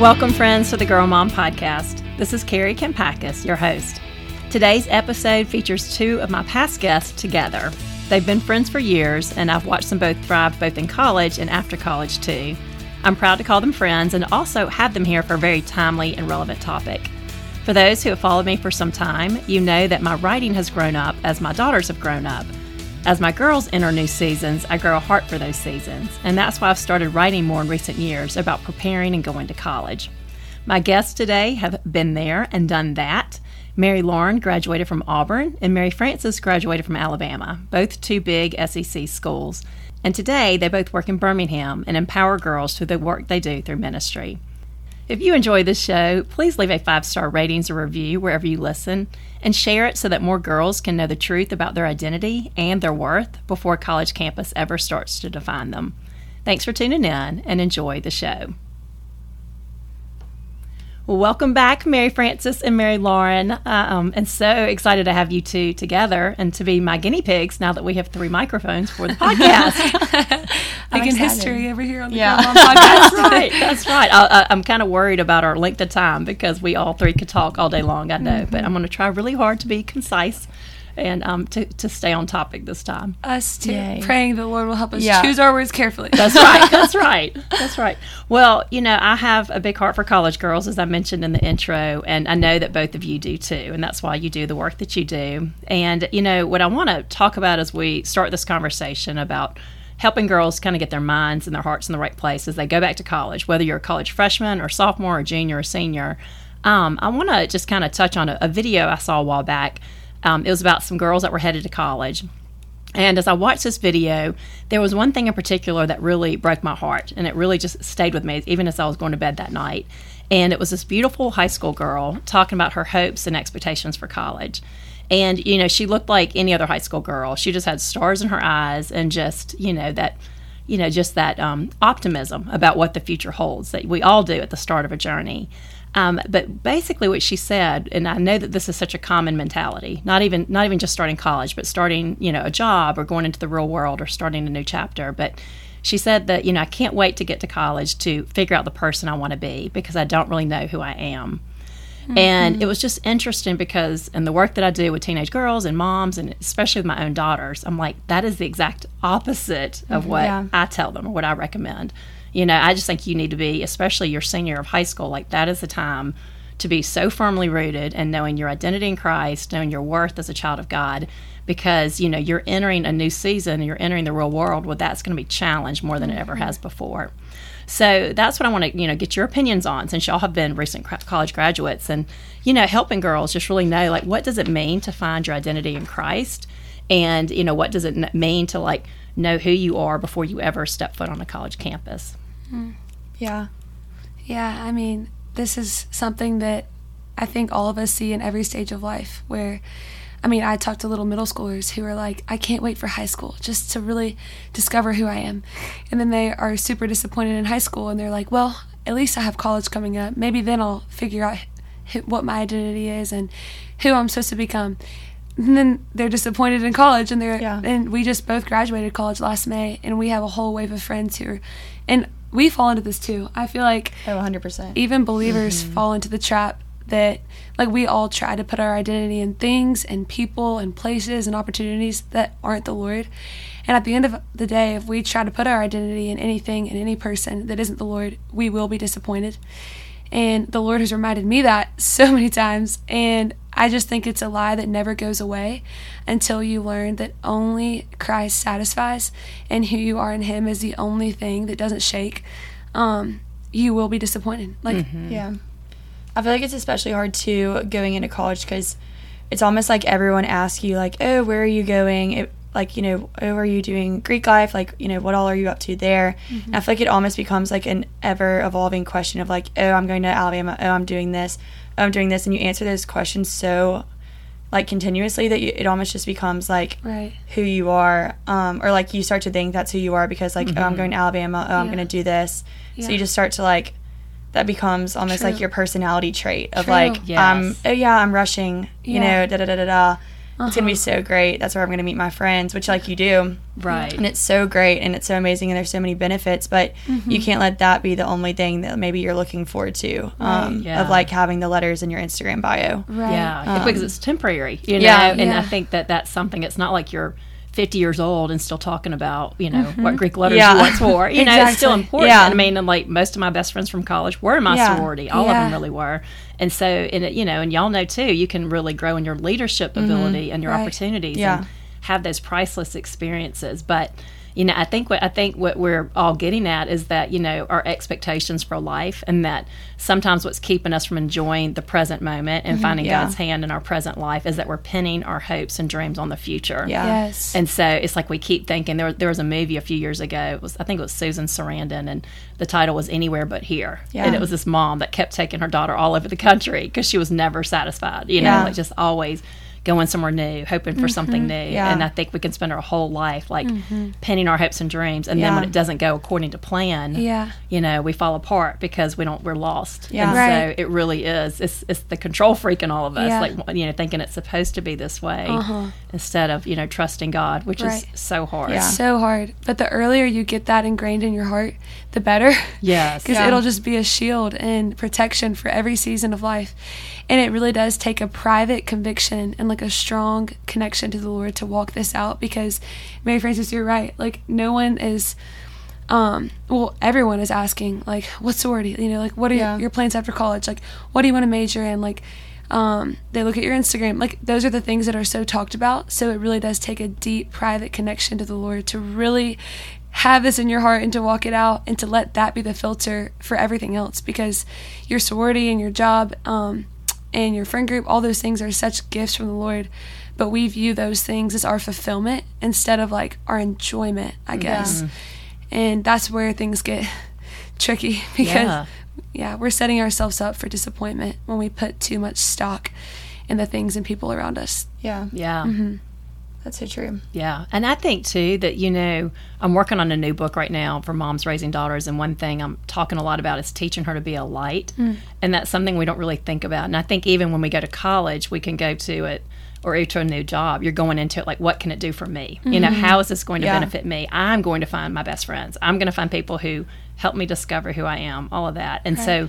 Welcome, friends, to the Girl Mom Podcast. This is Kari Kampakis, your host. Today's episode features two of my past guests together. They've been friends for years, and I've watched them both thrive both in college and after college, too. I'm proud to call them friends and also have them here for a very timely and relevant topic. For those who have followed me for some time, you know that my writing has grown up as my daughters have grown up. As my girls enter new seasons, I grow a heart for those seasons, and that's why I've started writing more in recent years about preparing and going to college. My guests today have been there and done that. Mary Lauren graduated from Auburn, and Mary Frances graduated from Alabama, both two big SEC schools. And today they both work in Birmingham and empower girls through the work they do through ministry. If you enjoy this show, please leave a five star ratings or review wherever you listen and share it so that more girls can know the truth about their identity and their worth before college campus ever starts to define them. Thanks for tuning in and enjoy the show. Welcome back, Mary Frances and Mary Lauren. Uh, um, and so excited to have you two together and to be my guinea pigs now that we have three microphones for the podcast. Making history over here on the yeah. podcast. that's right. That's right. I, am kind of worried about our length of time because we all three could talk all day long, I know, mm-hmm. but I'm going to try really hard to be concise and um, to, to stay on topic this time. Us too. Yay. Praying the Lord will help us yeah. choose our words carefully. That's right. That's right. That's right. Well, you know, I have a big heart for college girls, as I mentioned in the intro, and I know that both of you do too, and that's why you do the work that you do. And, you know, what I want to talk about as we start this conversation about helping girls kind of get their minds and their hearts in the right place as they go back to college, whether you're a college freshman or sophomore or junior or senior. Um, I want to just kind of touch on a, a video I saw a while back um, it was about some girls that were headed to college. And as I watched this video, there was one thing in particular that really broke my heart, and it really just stayed with me, even as I was going to bed that night. And it was this beautiful high school girl talking about her hopes and expectations for college. And, you know, she looked like any other high school girl. She just had stars in her eyes and just, you know, that, you know, just that um, optimism about what the future holds that we all do at the start of a journey. Um, but basically, what she said, and I know that this is such a common mentality, not even not even just starting college, but starting you know a job or going into the real world or starting a new chapter. But she said that you know I can't wait to get to college to figure out the person I want to be because I don't really know who I am. Mm-hmm. And it was just interesting because in the work that I do with teenage girls and moms, and especially with my own daughters, I'm like, that is the exact opposite of mm-hmm. what yeah. I tell them or what I recommend. You know, I just think you need to be, especially your senior of high school, like that is the time to be so firmly rooted and knowing your identity in Christ, knowing your worth as a child of God, because you know you're entering a new season, you're entering the real world where that's going to be challenged more than it ever has mm-hmm. before. So that's what I want to you know get your opinions on, since y'all have been recent college graduates, and you know helping girls just really know like what does it mean to find your identity in Christ, and you know what does it mean to like know who you are before you ever step foot on a college campus. Mm. Yeah. Yeah, I mean, this is something that I think all of us see in every stage of life where I mean, I talk to little middle schoolers who are like, I can't wait for high school just to really discover who I am. And then they are super disappointed in high school and they're like, well, at least I have college coming up. Maybe then I'll figure out what my identity is and who I'm supposed to become. And then they're disappointed in college and they're yeah. and we just both graduated college last May and we have a whole wave of friends who are and we fall into this too. I feel like oh, 100%. Even believers mm-hmm. fall into the trap that like we all try to put our identity in things and people and places and opportunities that aren't the Lord. And at the end of the day, if we try to put our identity in anything and any person that isn't the Lord, we will be disappointed. And the Lord has reminded me that so many times. And I just think it's a lie that never goes away until you learn that only Christ satisfies and who you are in Him is the only thing that doesn't shake. Um, you will be disappointed. Like, mm-hmm. yeah. I feel like it's especially hard too going into college because it's almost like everyone asks you, like, oh, where are you going? It, like you know oh are you doing greek life like you know what all are you up to there mm-hmm. i feel like it almost becomes like an ever evolving question of like oh i'm going to alabama oh i'm doing this i'm doing this and you answer those questions so like continuously that you, it almost just becomes like right. who you are um, or like you start to think that's who you are because like mm-hmm. oh i'm mm-hmm. going to alabama oh i'm going to do this yeah. so you just start to like that becomes almost True. like your personality trait of True. like yes. um oh yeah i'm rushing you know da da da da da It's gonna be so great. That's where I'm gonna meet my friends, which like you do, Right. and it's so great and it's so amazing and there's so many benefits. But Mm-hmm. you can't let that be the only thing that maybe you're looking forward to. Um, Yeah. Of like having the letters in your Instagram bio. Right. Yeah, because it's temporary, you know. yeah. and Yeah. I think that that's something. It's not like you're 50 years old and still talking about, you know, what mm-hmm. Greek letters Yeah. you once wore. You know, it's still important. Yeah. I mean, and like most of my best friends from college were in my Yeah. sorority. All of them really were. And so, and it, you know, and y'all know too, you can really grow in your leadership mm-hmm. ability and your Right. opportunities and have those priceless experiences. But you know, I think what I think what we're all getting at is that you know our expectations for life, and that sometimes what's keeping us from enjoying the present moment and mm-hmm. finding Yeah. God's hand in our present life is that we're pinning our hopes and dreams on the future. Yeah. Yes. And so it's like we keep thinking there. There was a movie a few years ago. It was I think it was Susan Sarandon, and the title was Anywhere But Here. Yeah. And it was this mom that kept taking her daughter all over the country because she was never satisfied. You know, Yeah. like just always going somewhere new, hoping for something new. Mm-hmm. Yeah. And I think we can spend our whole life like pinning our hopes and dreams, and then when it doesn't go according to plan, Yeah. you know, we fall apart because we don't we're lost. Yeah. And Right. so it really is. It's it's the control freak in all of us, Yeah. like you know, thinking it's supposed to be this way Uh-huh. instead of you know trusting God, which Right. is so hard. Yeah. So hard. But the earlier you get that ingrained in your heart, the better. Yes. Because Yeah. it'll just be a shield and protection for every season of life. And it really does take a private conviction and like a strong connection to the Lord to walk this out. Because, Mary Frances, you're right. Like, no one is. Um, well, everyone is asking, like, what sorority? You know, like, what are Yeah. your, your plans after college? Like, what do you want to major in? Like, um, they look at your Instagram. Like, those are the things that are so talked about. So it really does take a deep, private connection to the Lord to really have this in your heart and to walk it out and to let that be the filter for everything else because your sorority and your job um, and your friend group, all those things are such gifts from the Lord. But we view those things as our fulfillment instead of like our enjoyment, I guess. And that's where things get tricky because Yeah. yeah, we're setting ourselves up for disappointment when we put too much stock in the things and people around us. Yeah. Yeah. Mm-hmm. That's so true. Yeah. And I think too that, you know, I'm working on a new book right now for moms raising daughters. And one thing I'm talking a lot about is teaching her to be a light. Mm. And that's something we don't really think about. And I think even when we go to college, we can go to it or to a new job, you're going into it like, what can it do for me? You know, mm-hmm. how is this going to Yeah. benefit me? I'm going to find my best friends. I'm going to find people who help me discover who I am, all of that. And so,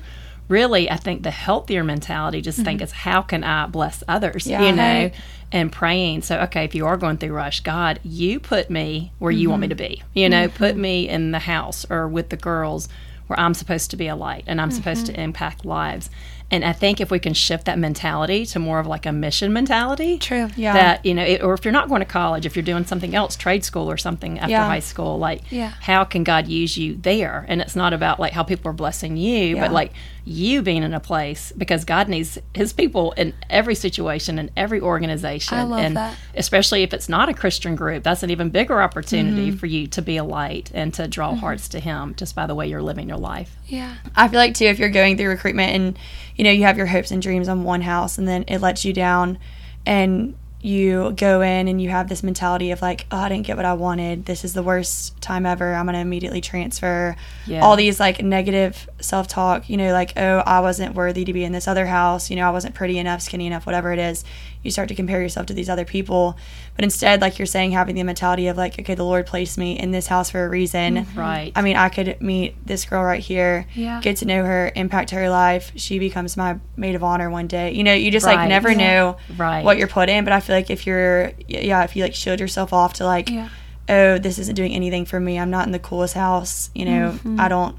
really, I think the healthier mentality just think mm-hmm. is how can I bless others, Yeah. you know, and praying. So, okay, if you are going through rush, God, you put me where you want me mm-hmm. to be, you know, mm-hmm. put me in the house or with the girls where I'm supposed to be a light and I'm supposed to impact lives. And I think if we can shift that mentality to more of like a mission mentality, True. Yeah. that you know, it, or if you're not going to college, if you're doing something else, trade school or something after Yeah. high school, like Yeah. how can God use you there? And it's not about like how people are blessing you, Yeah. but like you being in a place because God needs His people in every situation in every organization. I love and that. especially if it's not a Christian group, that's an even bigger opportunity Mm-hmm. for you to be a light and to draw hearts to Him just by the way you're living your life. Yeah. I feel like too, if you're going through recruitment and you know you have your hopes and dreams on one house, and then it lets you down, and you go in and you have this mentality of like, oh, I didn't get what I wanted. This is the worst time ever. I'm gonna immediately transfer. Yeah. All these like negative self talk. You know, like, oh, I wasn't worthy to be in this other house. You know, I wasn't pretty enough, skinny enough, whatever it is. You start to compare yourself to these other people, but instead, like you're saying, having the mentality of like, okay, the Lord placed me in this house for a reason. Mm-hmm. Right. I mean, I could meet this girl right here, Yeah. get to know her, impact her life. She becomes my maid of honor one day. You know, you just like never Yeah. know Right. what you're put in. But I feel like if you're, yeah, if you like shield yourself off to like, Yeah. oh, this isn't doing anything for me. I'm not in the coolest house. You know, mm-hmm. I don't,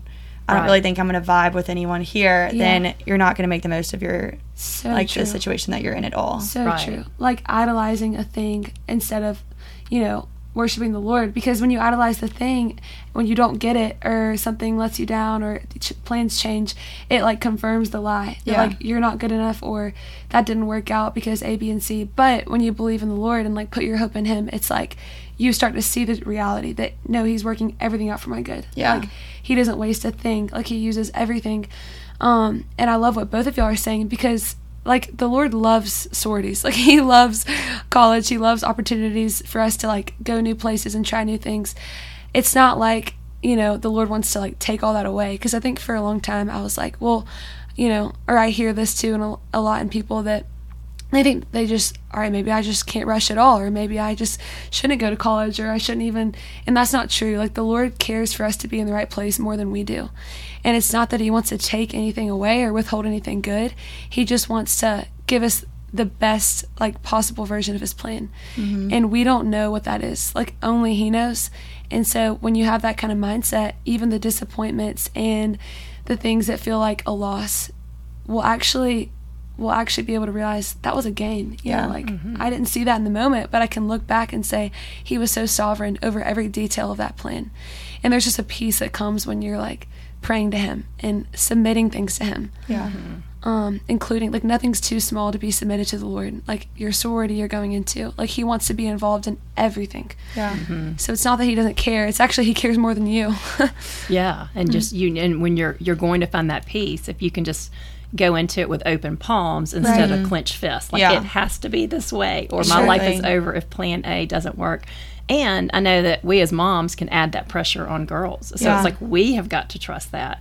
I don't really think I'm going to vibe with anyone here. Yeah. Then you're not going to make the most of your So like true. the situation that you're in at all. So Right. true. Like idolizing a thing instead of, you know, worshiping the Lord. Because when you idolize the thing, when you don't get it or something lets you down or ch- plans change, it like confirms the lie. That, Yeah. Like you're not good enough or that didn't work out because A, B, and C. But when you believe in the Lord and like put your hope in Him, it's like you start to see the reality that no, He's working everything out for my good. Yeah. Like He doesn't waste a thing. Like He uses everything. Um, and I love what both of y'all are saying because like the Lord loves sororities. Like he loves college. He loves opportunities for us to like go new places and try new things. It's not like, you know, the Lord wants to like take all that away because I think for a long time I was like, well, you know, or I hear this too and a lot in people that they think they just all right maybe i just can't rush at all or maybe i just shouldn't go to college or i shouldn't even and that's not true. Like the lord cares for us to be in the right place more than we do. And it's not that he wants to take anything away or withhold anything good. He just wants to give us the best like possible version of his plan. Mm-hmm. And we don't know what that is. Like only he knows. And so when you have that kind of mindset even the disappointments and the things that feel like a loss will actually will actually be able to realize that was a gain. You Yeah. know, like I didn't see that in the moment, but I can look back and say he was so sovereign over every detail of that plan. And there's just a peace that comes when you're like praying to him and submitting things to him. Yeah. Um, including like nothing's too small to be submitted to the Lord. Like your sorority you're going into. Like he wants to be involved in everything. Yeah. So it's not that he doesn't care. It's actually he cares more than you. Yeah, and Mm-hmm. just you and when you're you're going to find that peace, if you can just go into it with open palms instead of clenched fists, like Yeah. it has to be this way, or my life is over if Plan A doesn't work. And I know that we as moms can add that pressure on girls, so Yeah. it's like we have got to trust that.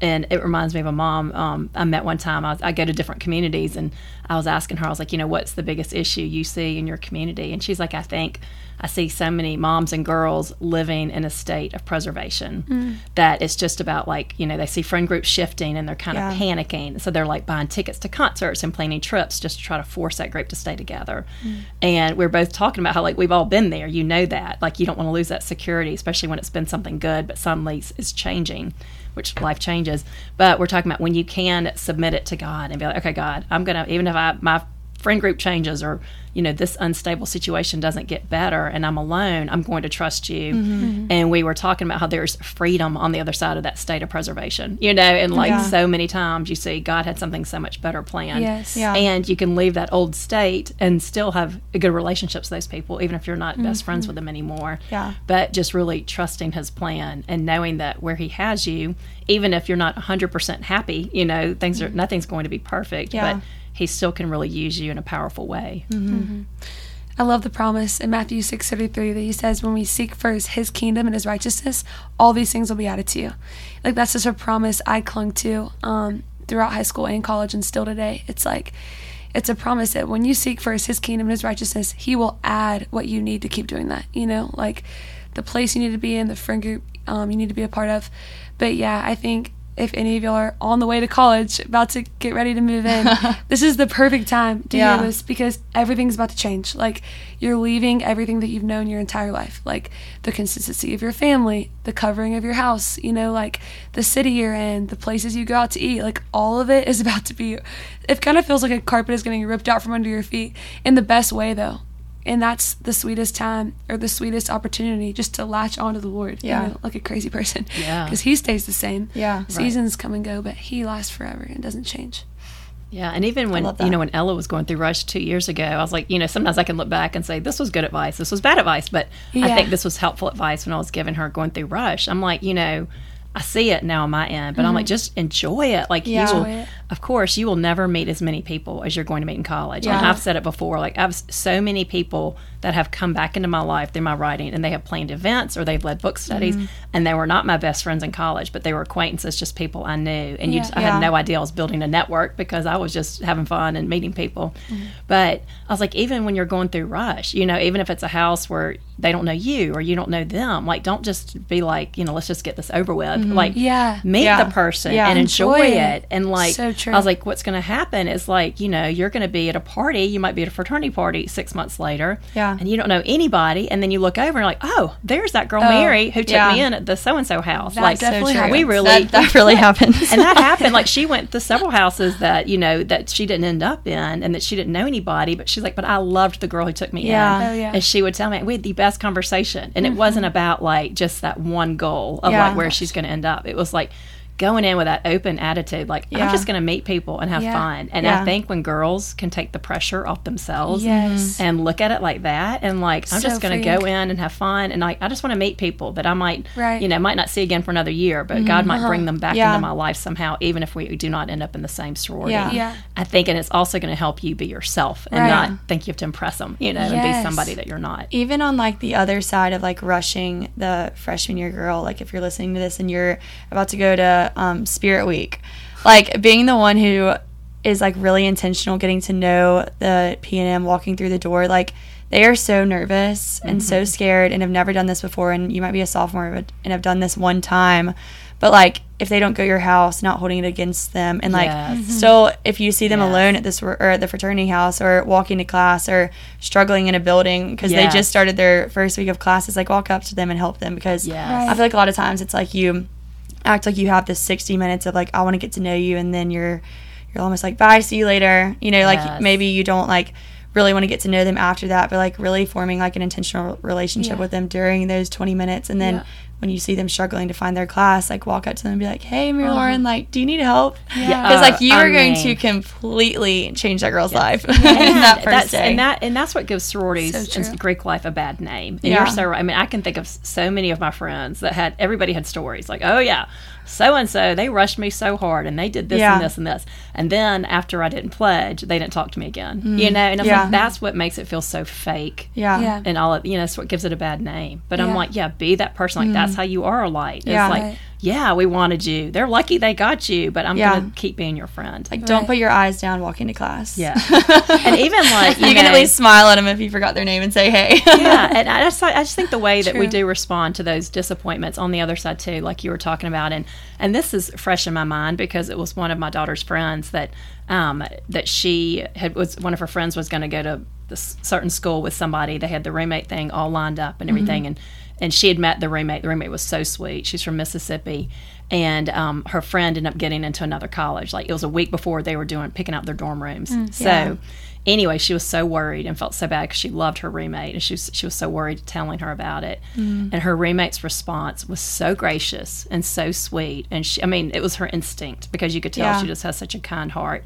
And it reminds me of a mom um, I met one time. I, was, I go to different communities, and I was asking her, I was like, you know, what's the biggest issue you see in your community? And she's like, I think I see so many moms and girls living in a state of preservation mm. that it's just about like, you know, they see friend groups shifting and they're kind Yeah. of panicking. So they're like buying tickets to concerts and planning trips just to try to force that group to stay together. Mm. And we're both talking about how like we've all been there. You know that. Like you don't want to lose that security, especially when it's been something good, but suddenly it's- it's changing which life changes. But we're talking about when you can submit it to God and be like, okay, God, I'm gonna even if I my friend group changes or you know this unstable situation doesn't get better and I'm alone, I'm going to trust you. Mm-hmm. Mm-hmm. And we were talking about how there's freedom on the other side of that state of preservation, you know, and like Yeah. so many times you see God had something so much better planned. Yes. Yeah. And you can leave that old state and still have good relationships with those people, even if you're not best mm-hmm. friends with them anymore Yeah. but just really trusting his plan and knowing that where he has you even if you're not 100% happy you know things are nothing's going to be perfect Yeah. but he still can really use you in a powerful way I love the promise in Matthew 6:33 that he says when we seek first his kingdom and his righteousness, all these things will be added to you. Like that's just a promise I clung to um, throughout high school and college and still today. It's like it's a promise that when you seek first his kingdom and his righteousness, he will add what you need to keep doing that. You know, like the place you need to be in, the friend group um, you need to be a part of. But yeah, I think if any of y'all are on the way to college, about to get ready to move in, this is the perfect time to Yeah. hear this because everything's about to change. Like you're leaving everything that you've known your entire life, like the consistency of your family, the covering of your house, you know, like the city you're in, the places you go out to eat, like all of it is about to be. It kind of feels like a carpet is getting ripped out from under your feet in the best way, though. And that's the sweetest time or the sweetest opportunity just to latch onto the Lord, Yeah. you know, like a crazy person. Yeah. Because He stays the same. Yeah. Seasons come and go, but He lasts forever and doesn't change. yeah and even when you know when ella was going through rush two years ago i was like you know sometimes i can look back and say this was good advice this was bad advice but i think this was helpful advice when i was giving her going through rush i'm like you know I see it now on my end, but I'm like, mm-hmm. just enjoy it. Like Yeah. you will, Enjoy it. Of course, you will never meet as many people as you're going to meet in college. And I've said it before. Like I've so many people that have come back into my life through my writing, and they have planned events or they've led book studies, Mm-hmm. and they were not my best friends in college, but they were acquaintances, just people I knew. And you, Yeah. just, I Yeah. had no idea I was building a network because I was just having fun and meeting people. Mm-hmm. But I was like, even when you're going through rush, you know, even if it's a house where they don't know you or you don't know them, like don't just be like, you know, let's just get this over with. Like, Yeah. meet Mm-hmm. Yeah. the person Yeah. and enjoy, Enjoy it. it. And like, So true. I was like, what's going to happen is like, you know, you're going to be at a party. You might be at a fraternity party six months later. Yeah. And you don't know anybody. And then you look over and you're like, oh, there's that girl oh, Mary who took yeah. me in at the so and so house. That like, definitely So true. we really, that, that really happens. and that happened. Like she went to several houses that you know that she didn't end up in, and that she didn't know anybody. But she's like, but I loved the girl who took me Yeah. in. Oh, yeah. And she would tell me we had the best conversation, and it wasn't mm-hmm. about like just that one goal of Yeah. like where she's going to end up. It was like going in with that open attitude, like I'm just going to meet people and have Yeah. fun. And Yeah. I think when girls can take the pressure off themselves, Yes. Mm-hmm. and look at it like that and like i'm So just going to go in and have fun and like i just want to meet people that i might Right. you know might not see again for another year but god might bring uh-huh. them back Yeah. into my life somehow even if we do not end up in the same sorority Yeah. Yeah. i think and it's also going to help you be yourself and Right. not think you have to impress them you know and be somebody that you're not even on like the other side of like rushing the freshman year girl like if you're listening to this and you're about to go to um, spirit week like being the one who is like really intentional getting to know the PNM walking through the door like they are so nervous and Mm-hmm. so scared and have never done this before and you might be a sophomore but- and have done this one time but like if they don't go to your house not holding it against them and like Yes. Mhm. still if you see them Yes. alone at this or at the fraternity house or walking to class or struggling in a building because they just started their first week of classes like walk up to them and help them because Yes. Right. I feel like a lot of times it's like you act like you have this 60 minutes of like I want to get to know you and then you're you're almost like bye see you later you know like Yes. maybe you don't like really want to get to know them after that but like really forming like an intentional relationship Yeah. with them during those 20 minutes and then Yeah. when you see them struggling to find their class like walk up to them and be like hey Mary Uh-huh. Lauren like do you need help Yeah. because like you Uh, are I going mean- to completely change that girl's life in And that first that's, day And that and that's what gives sororities So and Greek life a bad name. And Yeah. you're so right. I mean, I can think of so many of my friends that had everybody had stories like, oh yeah, so and so they rushed me so hard and they did this Yeah. and this and this, and then after I didn't pledge, they didn't talk to me again. You know, and I'm Mm. Yeah. like, that's what makes it feel so fake. yeah Yeah. And all of you know, that's what gives it a bad name. But I'm like, yeah, be that person. Like that's how you are a light. It's Yeah. like, Right. Yeah, we wanted you. They're lucky they got you, but I'm Yeah. gonna keep being your friend. like don't put your eyes down walking to class Yeah. and even like you, you, can at least smile at them if you forgot their name and say hey yeah, and I just I just think the way that we do respond to those disappointments on the other side too, like you were talking about, and and this is fresh in my mind because it was one of my daughter's friends that um, that she had was one of her friends was going to go to this certain school with somebody. They had the roommate thing all lined up and everything, and and she had met the roommate. The roommate was so sweet. She's from Mississippi. And um, her friend ended up getting into another college. Like it was a week before they were doing picking out their dorm rooms. so Yeah. anyway, she was so worried and felt so bad because she loved her roommate and she was, she was so worried telling her about it. And her roommate's response was so gracious and so sweet. And she, I mean, it was her instinct because you could tell Yeah. she just has such a kind heart.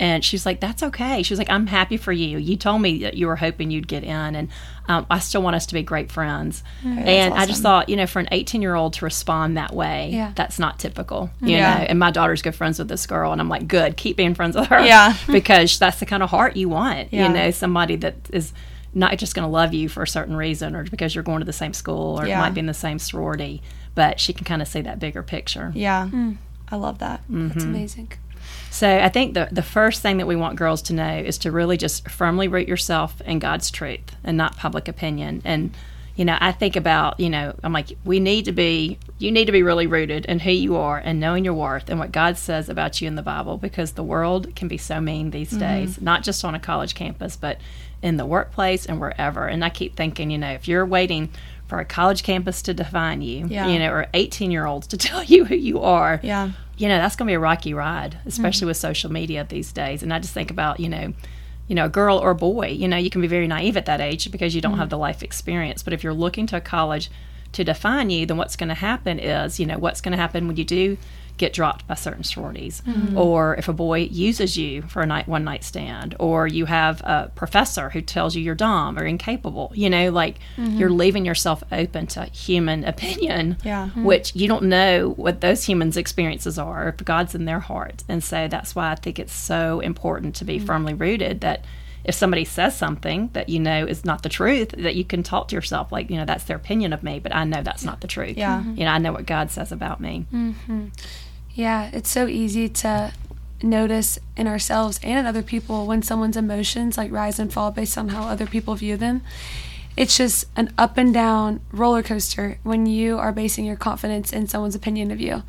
And she's like, "That's okay." She was like, "I'm happy for you. You told me that you were hoping you'd get in, and um, I still want us to be great friends." Mm. and I just thought, you know, for an 18 year old to respond that way, Yeah. that's not typical. You Yeah. know, and my daughter's good friends with this girl, and I'm like, "Good, keep being friends with her." Yeah. because that's the kind of heart you want. Yeah. You know, somebody that is not just going to love you for a certain reason or because you're going to the same school or Yeah. might be in the same sorority, but she can kind of see that bigger picture. yeah mm. i love that mm-hmm. That's amazing. So I think the the first thing that we want girls to know is to really just firmly root yourself in God's truth and not public opinion. And you know, I think about you know, I'm like, we need to be, you need to be really rooted in who you are and knowing your worth and what God says about you in the Bible because the world can be so mean these mm-hmm. days, not just on a college campus, but in the workplace and wherever. And I keep thinking, you know, if you're waiting for a college campus to define you, Yeah. you know, or 18 year olds to tell you who you are, yeah. You know that's going to be a rocky ride especially mm-hmm. with social media these days. And i just think about you know you know a girl or a boy you know you can be very naive at that age because you don't mm-hmm. have the life experience. But if you're looking to a college to define you then what's going to happen is you know what's going to happen when you do get dropped by certain sororities mm-hmm. or if a boy uses you for a night one night stand or you have a professor who tells you you're dumb or incapable you know like mm-hmm. you're leaving yourself open to human opinion Yeah. Mm-hmm. which you don't know what those humans' experiences are if God's in their heart. And so that's why I think it's so important to be firmly rooted that if somebody says something that you know is not the truth, that you can talk to yourself like, you know, that's their opinion of me, but I know that's not the truth. Yeah. You know, I know what God says about me. Yeah, it's so easy to notice in ourselves and in other people when someone's emotions like rise and fall based on how other people view them. It's just an up and down roller coaster when you are basing your confidence in someone's opinion of you.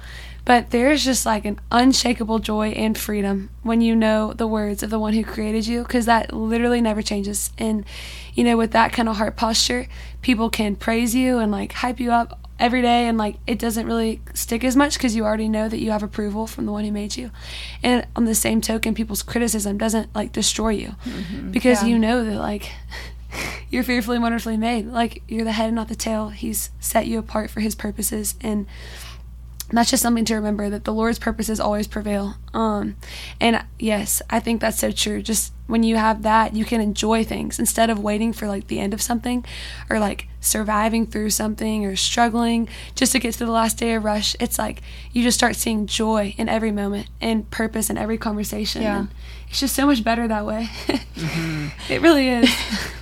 But there's just like an unshakable joy and freedom when you know the words of the one who created you because that literally never changes. And, you know, with that kind of heart posture, people can praise you and like hype you up every day and like it doesn't really stick as much because you already know that you have approval from the one who made you. And on the same token people's criticism doesn't like destroy you mm-hmm. because Yeah. you know that like you're fearfully and wonderfully made. Like you're the head and not the tail. He's set you apart for his purposes and that's just something to remember that the Lord's purposes always prevail. Um, and yes, I think that's so true. Just when you have that, you can enjoy things instead of waiting for like the end of something or like surviving through something or struggling just to get to the last day of rush. It's like you just start seeing joy in every moment and purpose in every conversation. Yeah. And it's just so much better that way. It really is.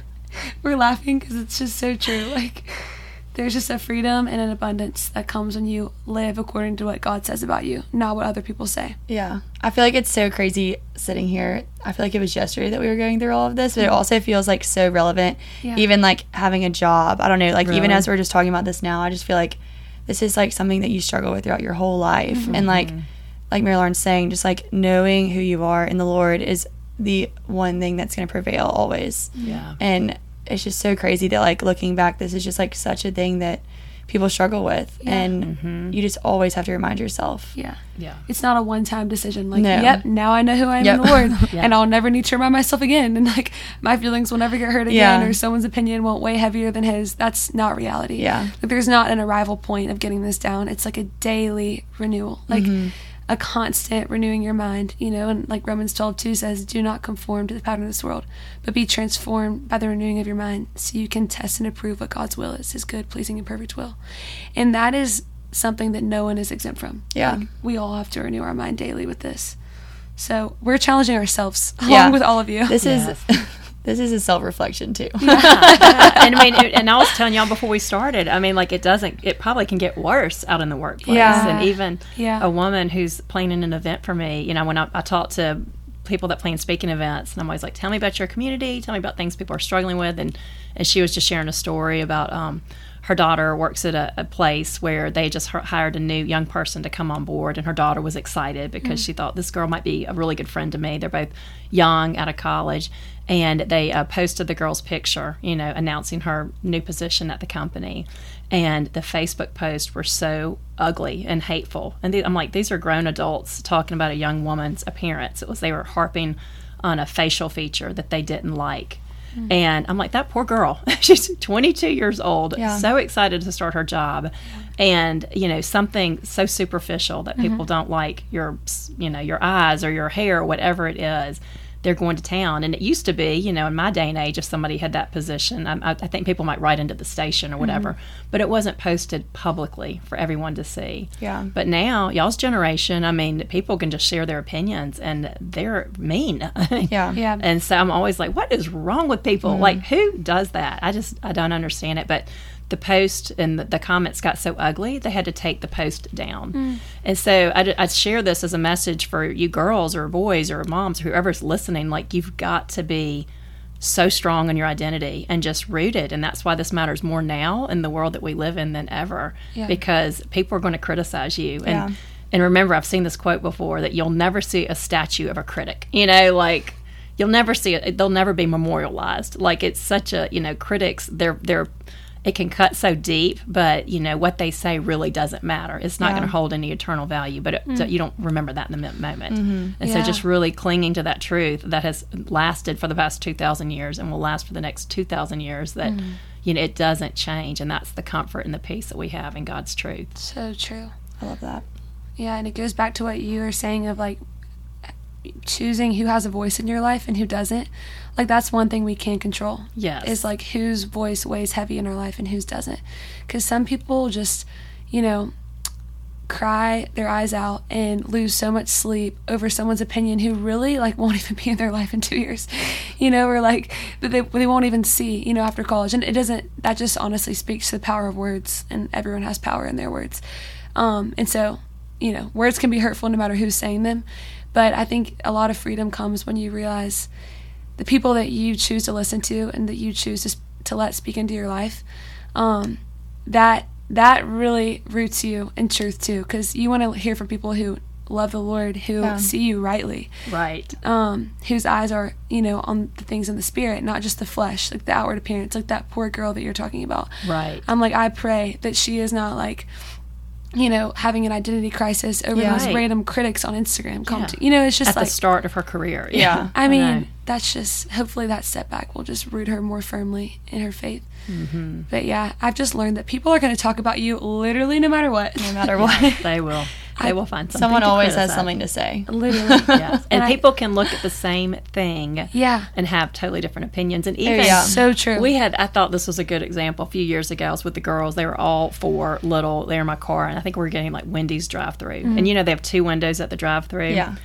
We're laughing because it's just so true. Like, there's just a freedom and an abundance that comes when you live according to what God says about you, not what other people say. Yeah. I feel like it's so crazy sitting here. I feel like it was yesterday that we were going through all of this, but it mm-hmm. also feels like so relevant. Yeah. Even like having a job. I don't know, like even as we're just talking about this now, I just feel like this is like something that you struggle with throughout your whole life. Mm-hmm. And like mm-hmm. like Mary Lauren's saying, just like knowing who you are in the Lord is the one thing that's gonna prevail always. Yeah. And it's just so crazy that like looking back, this is just like such a thing that people struggle with. Yeah. And you just always have to remind yourself. Yeah. Yeah. It's not a one time decision. Like, No. yep, now I know who I am Yep. in the Lord, Yeah. and I'll never need to remind myself again. And like, my feelings will never get hurt Yeah. again, or someone's opinion won't weigh heavier than his. That's not reality. Yeah. Like, there's not an arrival point of getting this down. It's like a daily renewal, like Mm-hmm. A constant renewing your mind, you know. And like Romans 12 2 says, do not conform to the pattern of this world, but be transformed by the renewing of your mind so you can test and approve what God's will is, his good, pleasing, and perfect will. And that is something that no one is exempt from. Yeah. Like, we all have to renew our mind daily with this. So we're challenging ourselves along Yeah. with all of you. This Yes. is this is a self reflection too. yeah. and I mean, it- and I was telling y'all before we started. I mean, like it doesn't. It probably can get worse out in the workplace. Yeah. and even Yeah. a woman who's planning an event for me. You know, when I, I talk to people that plan speaking events, and I'm always like, "Tell me about your community. Tell me about things people are struggling with." And and she was just sharing a story about um, her daughter works at a, a place where they just hired a new young person to come on board, and her daughter was excited because she thought this girl might be a really good friend to me. They're both young, out of college, and they uh, posted the girl's picture, you know, announcing her new position at the company. And the Facebook posts were so ugly and hateful. And the, I'm like, these are grown adults talking about a young woman's appearance. It was they were harping on a facial feature that they didn't like. Mm. And I'm like, that poor girl. She's 22 years old, Yeah. so excited to start her job. And, you know, something so superficial that mm-hmm. people don't like your, you know, your eyes or your hair or whatever it is. They're going to town. And it used to be, you know, in my day and age, if somebody had that position, I, I I think people might write into the station or whatever, mm-hmm. but it wasn't posted publicly for everyone to see. Yeah. But now, y'all's generation, I mean, people can just share their opinions and they're mean. Yeah. Yeah. And so I'm always like, what is wrong with people? Mm-hmm. Like, who does that? I just, I don't understand it. But the post and the, comments got so ugly, they had to take the post down. Mm. And so I, I share this as a message for you girls or boys or moms, whoever's listening. Like, you've got to be so strong in your identity and just rooted. And that's why this matters more now in the world that we live in than ever Yeah. because people are going to criticize you. And, Yeah. and remember, I've seen this quote before that you'll never see a statue of a critic. You know, like you'll never see it. They'll never be memorialized. Like it's such a you know critics. They're they're it can cut so deep, but you know what they say really doesn't matter. It's not Yeah. going to hold any eternal value, but it, mm. you don't remember that in the mo- moment. Mm-hmm. And so just really clinging to that truth that has lasted for the past two thousand years and will last for the next two thousand years. That mm. you know it doesn't change, and that's the comfort and the peace that we have in God's truth. so true. I love that. Yeah, and it goes back to what you were saying of like choosing who has a voice in your life and who doesn't. Like that's one thing we can't control. Yes. Is like whose voice weighs heavy in our life and whose doesn't. Cuz some people just, you know, cry their eyes out and lose so much sleep over someone's opinion who really like won't even be in their life in 2 years. You know, or like that they they won't even see, you know, after college. And it doesn't that just honestly speaks to the power of words and everyone has power in their words. Um and so you know, words can be hurtful no matter who's saying them. But I think a lot of freedom comes when you realize the people that you choose to listen to and that you choose to, to let speak into your life, um, that that really roots you in truth too. Because you want to hear from people who love the Lord, who Yeah. see you rightly, Right. um, whose eyes are you know on the things in the spirit, not just the flesh, like the outward appearance, like that poor girl that you're talking about. Right. I'm like, I pray that she is not like, you know, having an identity crisis over Yeah. those Right. random critics on Instagram. Yeah. you know, it's just At like, the start of her career. Yeah. I know. mean, that's just hopefully that setback will just root her more firmly in her faith. Mm-hmm. But yeah, I've just learned that people are going to talk about you literally no matter what. No matter what. they will. They will find something. Someone to always has something to say. literally. Yes. And, And I- people can look at the same thing Yeah. and have totally different opinions. And even yeah. So true. we had, I thought this was a good example a few years ago. I was with the girls. They were all four little. They were in my car, and I think we were getting like Wendy's drive through. And you know, they have two windows at the drive through. Yeah.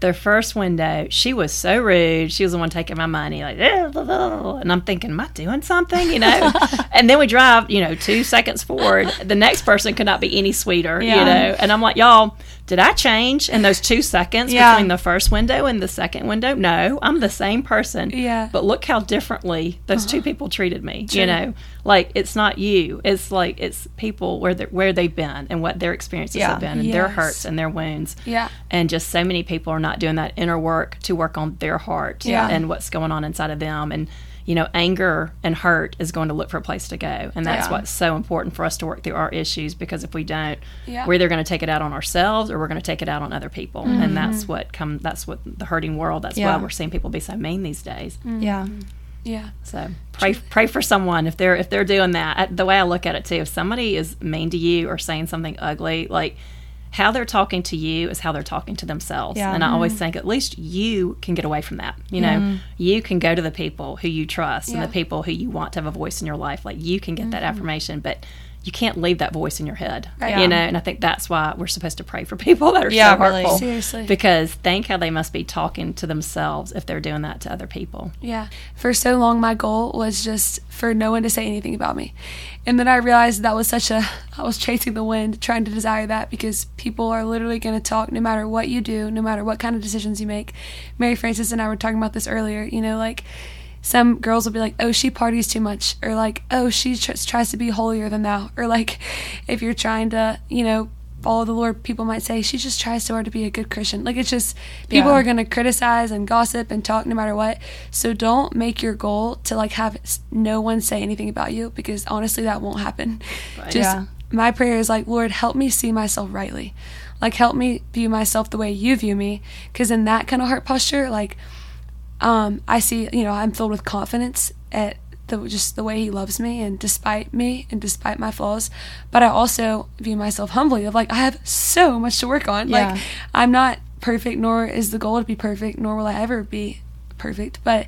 Their first window, she was so rude. She was the one taking my money, like, and I'm thinking, am I doing something? You know? and then we drive, you know, two seconds forward. The next person could not be any sweeter, you know? And I'm like, y'all, did I change in those two seconds Yeah. between the first window and the second window? No, I'm the same person. Yeah. But look how differently those two uh-huh. people treated me, True. you know? Like, it's not you. It's like, it's people where, where they've been and what their experiences Yeah. have been and their hurts and their wounds Yeah. and just so many people are not doing that inner work to work on their heart Yeah. and what's going on inside of them and you know anger and hurt is going to look for a place to go and that's Yeah. what's so important for us to work through our issues because if we don't Yeah. we're either going to take it out on ourselves or we're going to take it out on other people and mm-hmm. that's what come that's what the hurting world that's Yeah. why we're seeing people be so mean these days mm-hmm. Yeah. Yeah. so pray pray for someone if they're if they're doing that. The way I look at it too, if somebody is mean to you or saying something ugly, like how they're talking to you is how they're talking to themselves. Yeah. And I always mm-hmm. think at least you can get away from that. You know, mm. you can go to the people who you trust and the people who you want to have a voice in your life. Like you can get mm-hmm. that affirmation, but you can't leave that voice in your head. Right. You Yeah. know, and I think that's why we're supposed to pray for people that are Yeah, so really. hurtful. Seriously. Because think how they must be talking to themselves if they're doing that to other people. Yeah. For so long, my goal was just for no one to say anything about me. And then I realized that was such a, I was chasing the wind, trying to desire that because people are literally going to talk no matter what you do, no matter what kind of decisions you make. Mary Frances and I were talking about this earlier. You know, like some girls will be like, oh, she parties too much. Or like, oh, she tr- tries to be holier than thou. Or like, if you're trying to, you know, follow the Lord, people might say, she just tries so hard to be a good Christian. Like, it's just, people Yeah. are going to criticize and gossip and talk no matter what. So don't make your goal to like have no one say anything about you because honestly, that won't happen. Just Yeah. my prayer is like, Lord, help me see myself rightly. Like, help me view myself the way you view me. Because in that kind of heart posture, like, um, I see, you know, I'm filled with confidence at the just the way he loves me and despite me and despite my flaws. But I also view myself humbly of like I have so much to work on. Yeah. Like I'm not perfect, nor is the goal to be perfect, nor will I ever be perfect. But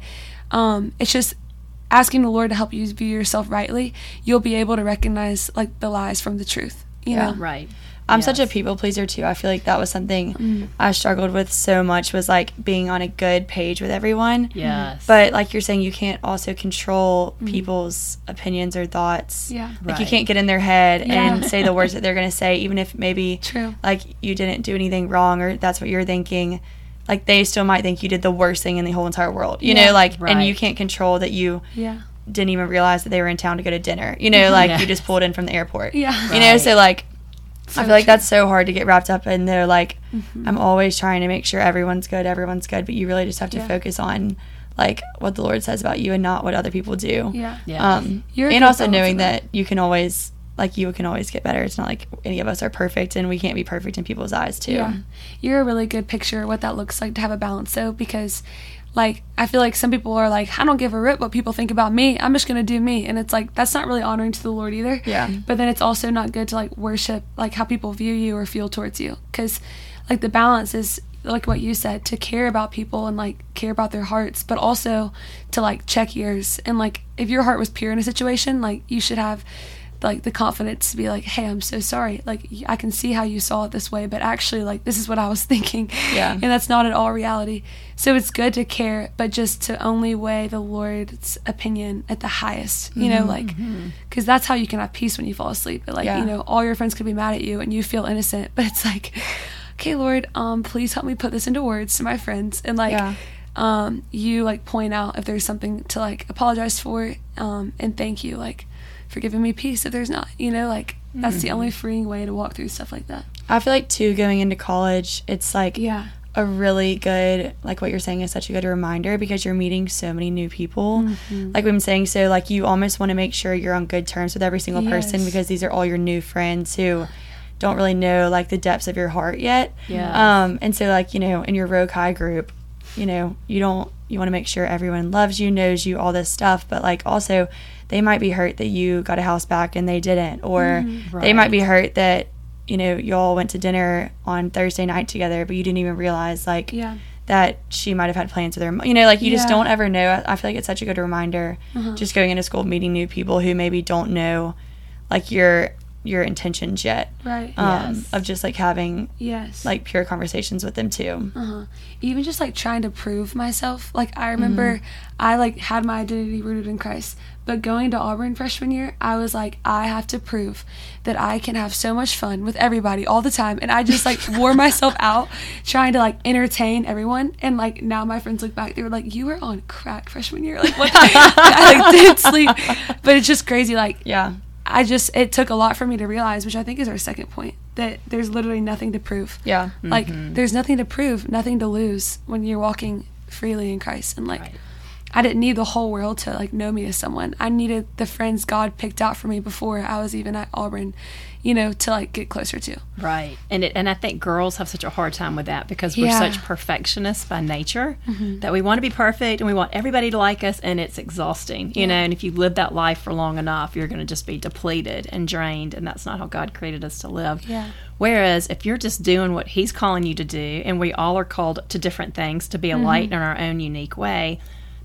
um, it's just asking the Lord to help you view yourself rightly. You'll be able to recognize like the lies from the truth. You Yeah. know. Right. I'm such a people pleaser too. I feel like that was something Mm. I struggled with so much was like being on a good page with everyone. Yes. But like you're saying, you can't also control people's opinions or thoughts. Mm. Yeah. Like you can't get in their head Yeah. and say the words that they're gonna say, even if maybe True. like you didn't do anything wrong or that's what you're thinking. Like they still might think you did the worst thing in the whole entire world. You Yeah. know, like and you can't control that you Yeah. didn't even realize that they were in town to go to dinner. You know, like Yes. you just pulled in from the airport. Yeah. You know, so like So I feel like true. that's so hard to get wrapped up in there. Like Mm-hmm. I'm always trying to make sure everyone's good, everyone's good, but you really just have to Yeah. focus on like what the Lord says about you and not what other people do. Yeah. Yeah. Um, You're and also knowing of that you can always like you can always get better. It's not like any of us are perfect and we can't be perfect in people's eyes too. Yeah. You're a really good picture of what that looks like to have a balance though, because like I feel like some people are like, I don't give a rip what people think about me. I'm just gonna do me. And it's like that's not really honoring to the Lord either. Yeah. But then it's also not good to like worship like how people view you or feel towards you. Cause like the balance is like what you said, to care about people and like care about their hearts, but also to like check yours. And like if your heart was pure in a situation, like you should have like the confidence to be like, "Hey, I'm so sorry. Like i can see how you saw it this way, but actually like this is what I was thinking." Yeah. And that's not at all reality. So it's good to care, but just to only weigh the Lord's opinion at the highest. You Mm-hmm. know, like cuz that's how you can have peace when you fall asleep. But like, Yeah. you know, all your friends could be mad at you and you feel innocent, but it's like, "Okay, Lord, um please help me put this into words to my friends." And like Yeah. Um you like point out if there's something to like apologize for um and thank you like for giving me peace if there's not you know like that's the Mm-hmm. only freeing way to walk through stuff like that I feel like too going into college, it's like yeah a really good like what you're saying is such a good reminder because you're meeting so many new people Mm-hmm. like we've been saying so like you almost want to make sure you're on good terms with every single person because these are all your new friends who don't really know like the depths of your heart yet Yes. um and so like you know in your Rho Chi group you know you don't you want to make sure everyone loves you knows you all this stuff but like also they might be hurt that you got a house back and they didn't or they might be hurt that you know y'all went to dinner on thursday night together but you didn't even realize like yeah. that she might have had plans with her you know like you just don't ever know I, I feel like it's such a good reminder Uh-huh. just going into school meeting new people who maybe don't know like your your intentions yet. Right. Um, Yes. Of just like having yes. like pure conversations with them too. uh-huh. even just like trying to prove myself. Like I remember I like had my identity rooted in Christ, but going to Auburn freshman year, I was like I have to prove that I can have so much fun with everybody all the time and I just like wore myself out trying to like entertain everyone and like now my friends look back they were like you were on crack freshman year like what I like didn't sleep but it's just crazy like Yeah. I just it took a lot for me to realize, which I think is our second point, that there's literally nothing to prove. Yeah. Like mm-hmm. there's nothing to prove, nothing to lose when you're walking freely in Christ. And like Right. I didn't need the whole world to like know me as someone. I needed the friends God picked out for me before I was even at Auburn, you know, to like get closer to. Right. And it, and I think girls have such a hard time with that because we're Yeah. Mm-hmm. such perfectionists by nature that we want to be perfect and we want everybody to like us and it's exhausting, you know, and if you live that life for long enough, you're going to just be depleted and drained and that's not how God created us to live. Yeah. Whereas if you're just doing what he's calling you to do and we all are called to different things to be a light Mm-hmm. in our own unique way,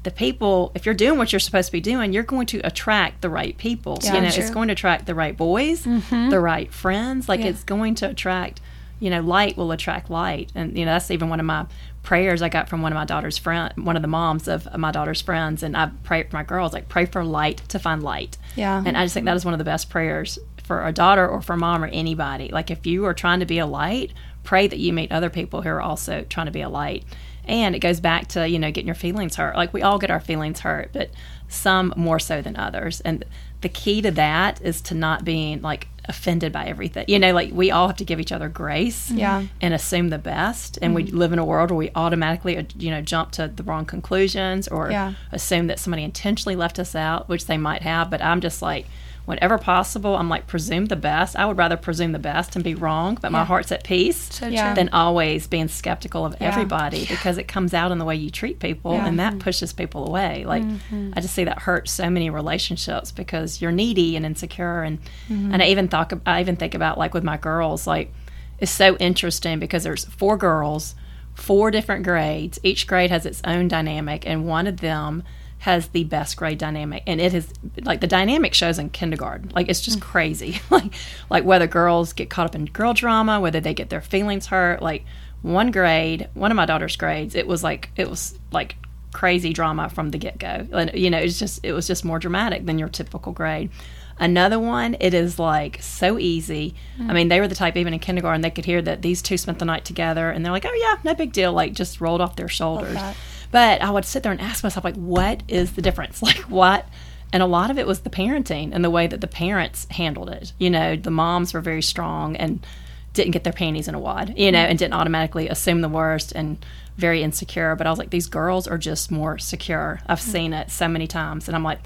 the people, if you're doing what you're supposed to be doing, you're going to attract the right people. Yeah, you know, it's going to attract the right boys, mm-hmm. the right friends. Like Yeah. it's going to attract, you know, light will attract light. And, you know, that's even one of my prayers I got from one of my daughter's friend, one of the moms of my daughter's friends. And I pray for my girls, like pray for light to find light. Yeah. And I just think that is one of the best prayers for a daughter or for mom or anybody. Like if you are trying to be a light, pray that you meet other people who are also trying to be a light. And it goes back to, you know, getting your feelings hurt. Like we all get our feelings hurt, but some more so than others. And the key to that is to not being like offended by everything. You know, like we all have to give each other grace Yeah. and assume the best. And we live in a world where we automatically, uh, you know, jump to the wrong conclusions or Yeah. assume that somebody intentionally left us out, which they might have. But I'm just like, whenever possible, I'm like, presume the best. I would rather presume the best and be wrong, but my heart's at peace So Yeah. than always being skeptical of Yeah. everybody because it comes out in the way you treat people Yeah. and that mm-hmm. pushes people away. Like mm-hmm. I just see that hurt so many relationships because you're needy and insecure and mm-hmm. and I even thought I even think about like with my girls like it's so interesting because there's four girls, four different grades. Each grade has its own dynamic and one of them has the best grade dynamic and it is like the dynamic shows in kindergarten. Like it's just mm. crazy. Like like whether girls get caught up in girl drama whether they get their feelings hurt like one grade one of my daughter's grades it was like it was like crazy drama from the get-go. And you know it's just it was just more dramatic than your typical grade. Another one it is like so easy. I mm. mean they were the type even in kindergarten they could hear that these two spent the night together and they're like oh yeah no big deal like just rolled off their shoulders. But I would sit there and ask myself, like, what is the difference? Like, what? And a lot of it was the parenting and the way that the parents handled it. You know, the moms were very strong and didn't get their panties in a wad, you know, mm-hmm. and didn't automatically assume the worst and very insecure. But I was like, these girls are just more secure. I've mm-hmm. seen it so many times. And I'm like,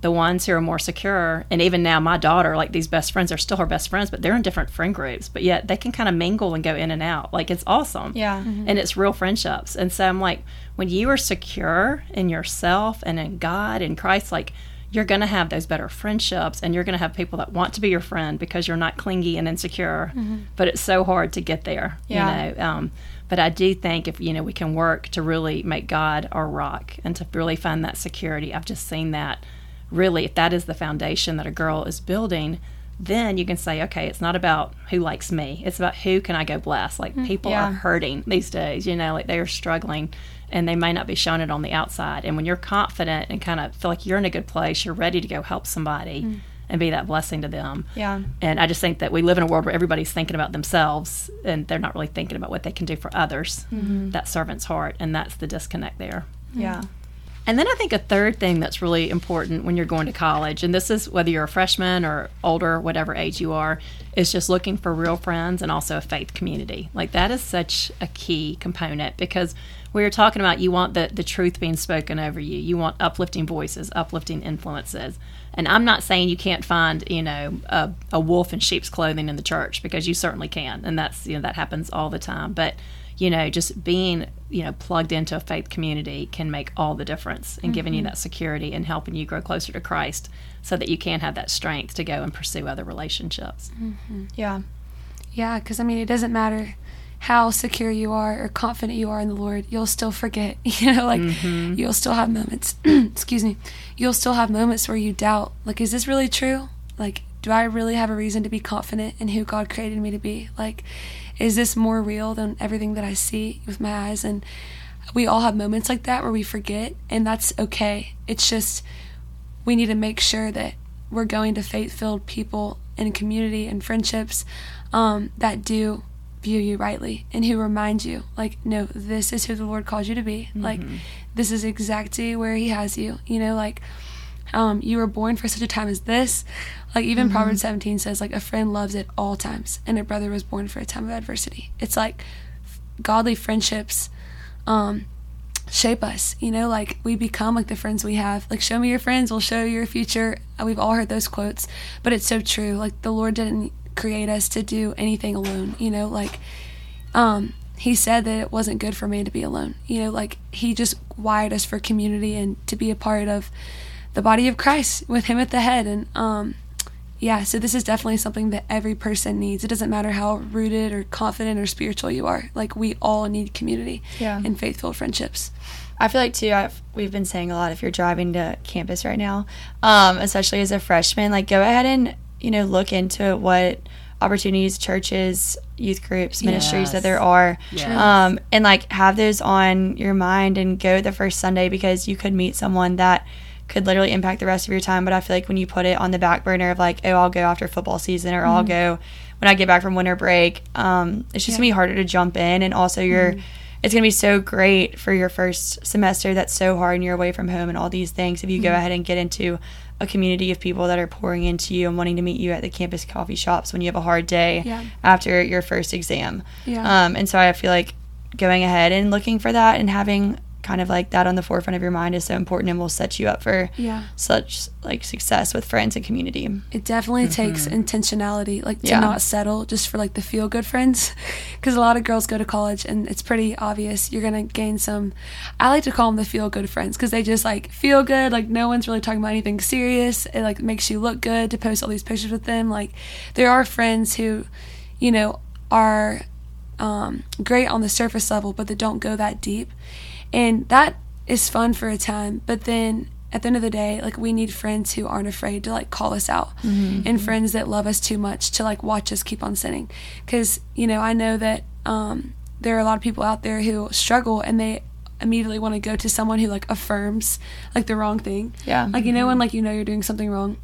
the ones who are more secure, and even now my daughter, like these best friends, are still her best friends, but they're in different friend groups. But yet they can kind of mingle and go in and out. Like it's awesome Yeah. and it's real friendships. And so I'm like, when you are secure in yourself and in God and Christ, like you're going to have those better friendships and you're going to have people that want to be your friend because you're not clingy and insecure. But it's so hard to get there, Yeah. you know. Um, but I do think if you know we can work to really make God our rock and to really find that security. I've just seen that really if that is the foundation that a girl is building then you can say okay it's not about who likes me. It's about who can i go bless? Like mm, people yeah. are hurting these days you know like they are struggling and they may not be showing it on the outside. And when you're confident and kind of feel like you're in a good place you're ready to go help somebody mm. and be that blessing to them. Yeah. and i just think that we live in a world where everybody's thinking about themselves and they're not really thinking about what they can do for others. Mm-hmm. That servant's heart and that's the disconnect there. Yeah. And then I think a third thing that's really important when you're going to college, and this is whether you're a freshman or older, whatever age you are, is just looking for real friends and also a faith community. Like that is such a key component because we were talking about you want the, the truth being spoken over you. You want uplifting voices, uplifting influences. And I'm not saying you can't find, you know, a, a wolf in sheep's clothing in the church because you certainly can. And that's, you know, that happens all the time. But you know, just being, you know, plugged into a faith community can make all the difference in giving you mm-hmm. that security and helping you grow closer to Christ so that you can have that strength to go and pursue other relationships. Mm-hmm. Yeah. Yeah, because I mean, it doesn't matter how secure you are or confident you are in the Lord, you'll still forget. You know, like mm-hmm. you'll still have moments. excuse me. You'll still have moments where you doubt, like, is this really true? Like, do I really have a reason to be confident in who God created me to be? Like, is this more real than everything that I see with my eyes? And we all have moments like that where we forget, and that's okay. It's just we need to make sure that we're going to faith filled people in community and friendships um, that do view you rightly and who remind you, like, no, this is who the Lord calls you to be. Mm-hmm. Like, this is exactly where He has you. You know, like, um, you were born for such a time as this. Like even mm-hmm. Proverbs 17 says, like a friend loves at all times, and a brother was born for a time of adversity. It's like godly friendships um, shape us. You know, like we become like the friends we have. Like show me your friends, we'll show you your future. We've all heard those quotes, but it's so true. Like the Lord didn't create us to do anything alone. You know, like um, he said that it wasn't good for man to be alone. You know, like he just wired us for community and to be a part of the body of Christ with him at the head. And um, yeah, so this is definitely something that every person needs. It doesn't matter how rooted or confident or spiritual you are. Like we all need community yeah. and faithful friendships. I feel like too. I've, we've been saying a lot. If you're driving to campus right now, um, especially as a freshman, like go ahead and you know look into what opportunities, churches, youth groups, ministries yes. that there are, yes. um, and like have those on your mind and go the first Sunday because you could meet someone that could literally impact the rest of your time. But I feel like when you put it on the back burner of like, oh, I'll go after football season or mm-hmm. I'll go when I get back from winter break, um, it's just yeah. gonna be harder to jump in. And also, you're, mm-hmm. it's gonna be so great for your first semester that's so hard and you're away from home and all these things. If you mm-hmm. go ahead and get into a community of people that are pouring into you and wanting to meet you at the campus coffee shops when you have a hard day yeah. after your first exam. Yeah. Um, and so I feel like going ahead and looking for that and having kind of like that on the forefront of your mind is so important and will set you up for yeah. such like success with friends and community. It definitely mm-hmm. takes intentionality, like to yeah. not settle just for like the feel good friends. Because a lot of girls go to college and it's pretty obvious you're going to gain some, I like to call them the feel good friends because they just like feel good. Like no one's really talking about anything serious. It like makes you look good to post all these pictures with them. Like there are friends who, you know, are um, great on the surface level, but that don't go that deep. And that is fun for a time, but then at the end of the day, like we need friends who aren't afraid to like call us out mm-hmm. and friends that love us too much to like watch us keep on sinning. Cause, you know, I know that um, there are a lot of people out there who struggle and they immediately want to go to someone who like affirms like the wrong thing. Yeah. Like, you know, when like you know you're doing something wrong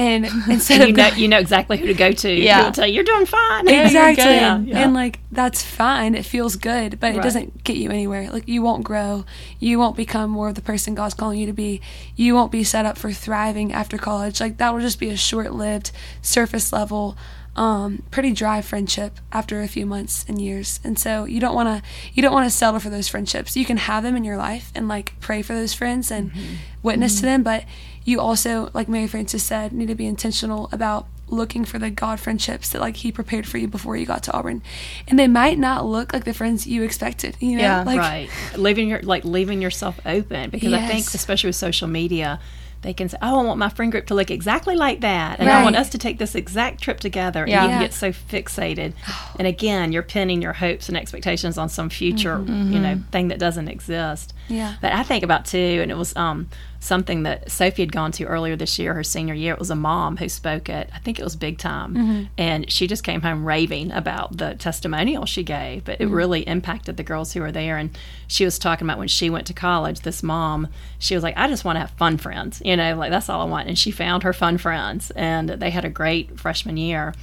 and instead and you of know, you know exactly who to go to. Yeah, will tell you you're doing fine. Exactly, yeah, yeah. and like that's fine. It feels good, but right. it doesn't get you anywhere. Like you won't grow. You won't become more of the person God's calling you to be. You won't be set up for thriving after college. Like that will just be a short-lived, surface level. Um, pretty dry friendship after a few months and years and so you don't want to you don't want to settle for those friendships you can have them in your life and like pray for those friends and mm-hmm. witness mm-hmm. to them but you also, like Mary Frances said, need to be intentional about looking for the God friendships that like He prepared for you before you got to Auburn, and they might not look like the friends you expected. You know, yeah, like, right. Leaving your like leaving yourself open because yes. I think, especially with social media, they can say, "Oh, I want my friend group to look exactly like that, and right. I want us to take this exact trip together." Yeah. And you get so fixated, and again, you're pinning your hopes and expectations on some future, mm-hmm. you know, thing that doesn't exist. Yeah. But I think about too, and it was um, something that Sophie had gone to earlier this year, her senior year. It was a mom who spoke at, I think it was Big Time, mm-hmm. and she just came home raving about the testimonial she gave. But it mm-hmm. really impacted the girls who were there. And she was talking about when she went to college, this mom, she was like, I just want to have fun friends, you know, like that's all I want. And she found her fun friends, and they had a great freshman year.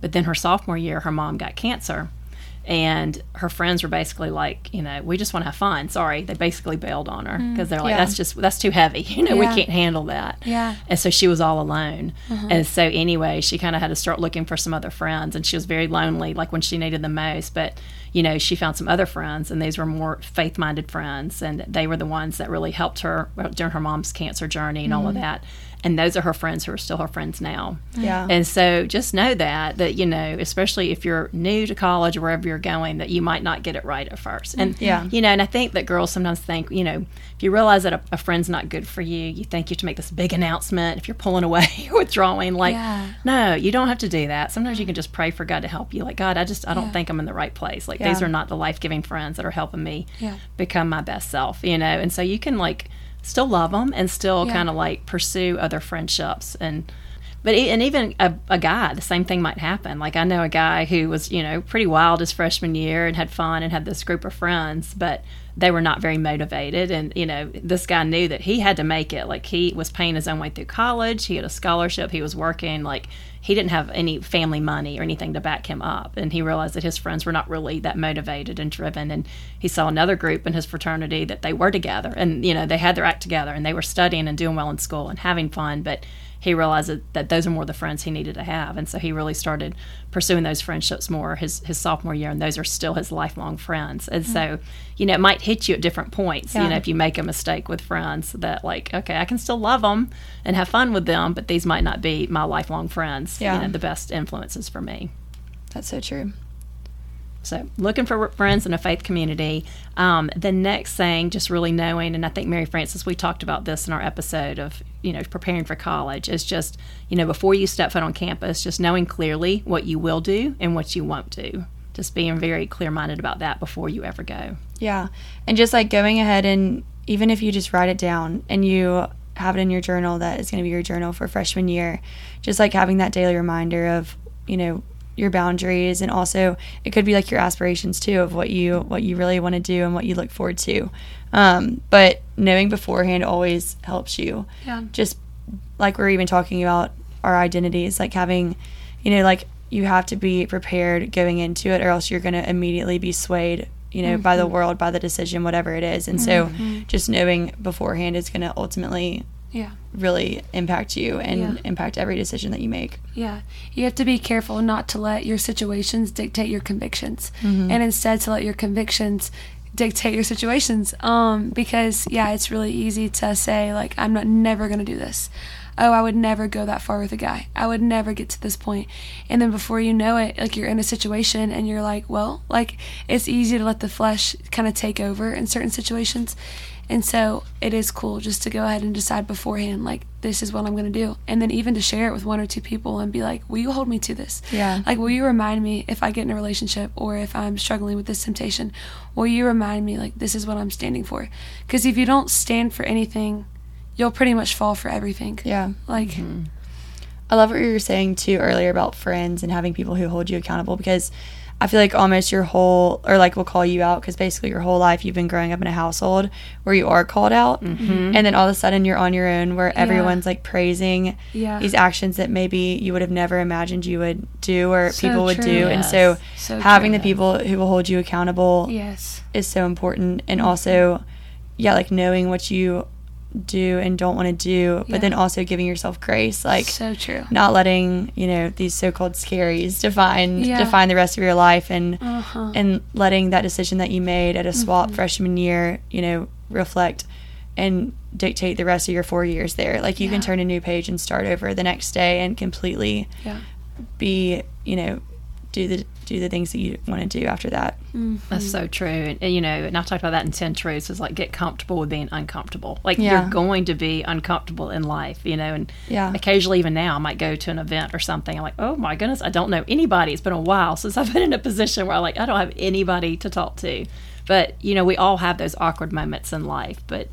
But then her sophomore year, her mom got cancer and her friends were basically like, you know, we just want to have fun. Sorry, they basically bailed on her because mm, they're like, yeah. that's just that's too heavy. You know, yeah. we can't handle that. Yeah. And so she was all alone. Mm-hmm. And so anyway, she kind of had to start looking for some other friends, and she was very lonely, like when she needed the most. But you know, she found some other friends, and these were more faith-minded friends, and they were the ones that really helped her during her mom's cancer journey and mm-hmm. all of mm-hmm. that and those are her friends who are still her friends now. Yeah. And so just know that that you know, especially if you're new to college or wherever you're going, that you might not get it right at first. And yeah, you know, and I think that girls sometimes think, you know, if you realize that a, a friend's not good for you, you think you have to make this big announcement. If you're pulling away or withdrawing, like, yeah. no, you don't have to do that. Sometimes you can just pray for God to help you. Like, God, I just I don't yeah. think I'm in the right place. Like, these are not the life giving friends that are helping me become my best self. You know, and so you can like still love them and still yeah. kind of like pursue other friendships and but e- and even a, a guy, the same thing might happen. Like I know a guy who was you know pretty wild his freshman year and had fun and had this group of friends, but they were not very motivated. And you know this guy knew that he had to make it. Like he was paying his own way through college. He had a scholarship. He was working. Like he didn't have any family money or anything to back him up. And he realized that his friends were not really that motivated and driven. And he saw another group in his fraternity that they were together and, you know, they had their act together and they were studying and doing well in school and having fun. But he realized that, that those are more the friends he needed to have. And so he really started pursuing those friendships more his, his sophomore year. And those are still his lifelong friends. And mm-hmm. so, you know, it might hit you at different points. Yeah. You know, if you make a mistake with friends that, like, okay, I can still love them and have fun with them, but these might not be my lifelong friends. Yeah. You know, the best influences for me. That's so true. So, looking for friends in a faith community. Um, the next thing, just really knowing, and I think Mary Frances, we talked about this in our episode of, you know, preparing for college, is just, you know, before you step foot on campus, just knowing clearly what you will do and what you won't do. Just being very clear minded about that before you ever go. Yeah. And just like going ahead and even if you just write it down and you have it in your journal that is going to be your journal for freshman year, just like having that daily reminder of, you know, your boundaries and also it could be like your aspirations too of what you what you really want to do and what you look forward to um, but knowing beforehand always helps you yeah just like we're even talking about our identities like having you know like you have to be prepared going into it or else you're going to immediately be swayed you know mm-hmm. by the mm-hmm. world by the decision whatever it is and mm-hmm. so just knowing beforehand is going to ultimately yeah really impact you and yeah. impact every decision that you make. Yeah. You have to be careful not to let your situations dictate your convictions. Mm-hmm. and instead to let your convictions dictate your situations. Um because yeah it's really easy to say like i'm not never going to do this. Oh i would never go that far with a guy. I would never get to this point. point and then before you know it like you're in a situation and you're like well like it's easy to let the flesh kind of take over in certain situations and so it is cool just to go ahead and decide beforehand, like, this is what I'm going to do. And then even to share it with one or two people and be like, will you hold me to this? Yeah. Like, will you remind me if I get in a relationship or if I'm struggling with this temptation? Will you remind me, like, this is what I'm standing for? Because if you don't stand for anything, you'll pretty much fall for everything. Yeah. Like, mm-hmm. I love what you were saying too earlier about friends and having people who hold you accountable because I feel like almost your whole, or like we'll call you out because basically your whole life you've been growing up in a household where you are called out. Mm-hmm. And then all of a sudden you're on your own where yeah. everyone's like praising yeah. these actions that maybe you would have never imagined you would do or so people would true. do. Yes. And so, so having true. the people who will hold you accountable yes. is so important. And mm-hmm. also, yeah, like knowing what you do and don't want to do, but yeah. then also giving yourself grace, like so true, not letting you know these so-called scaries define yeah. define the rest of your life, and uh-huh. and letting that decision that you made at a swap mm-hmm. freshman year, you know, reflect and dictate the rest of your four years there. Like you yeah. can turn a new page and start over the next day and completely be, you know, do the do the things that you want to do after that. Mm-hmm. That's so true. And, you know, and I talked about that in 10 Truths is like get comfortable with being uncomfortable. Like yeah. you're going to be uncomfortable in life, you know, and yeah. occasionally even now I might go to an event or something. I'm like, oh my goodness, I don't know anybody. It's been a while since I've been in a position where I like, I don't have anybody to talk to. But, you know, we all have those awkward moments in life. But,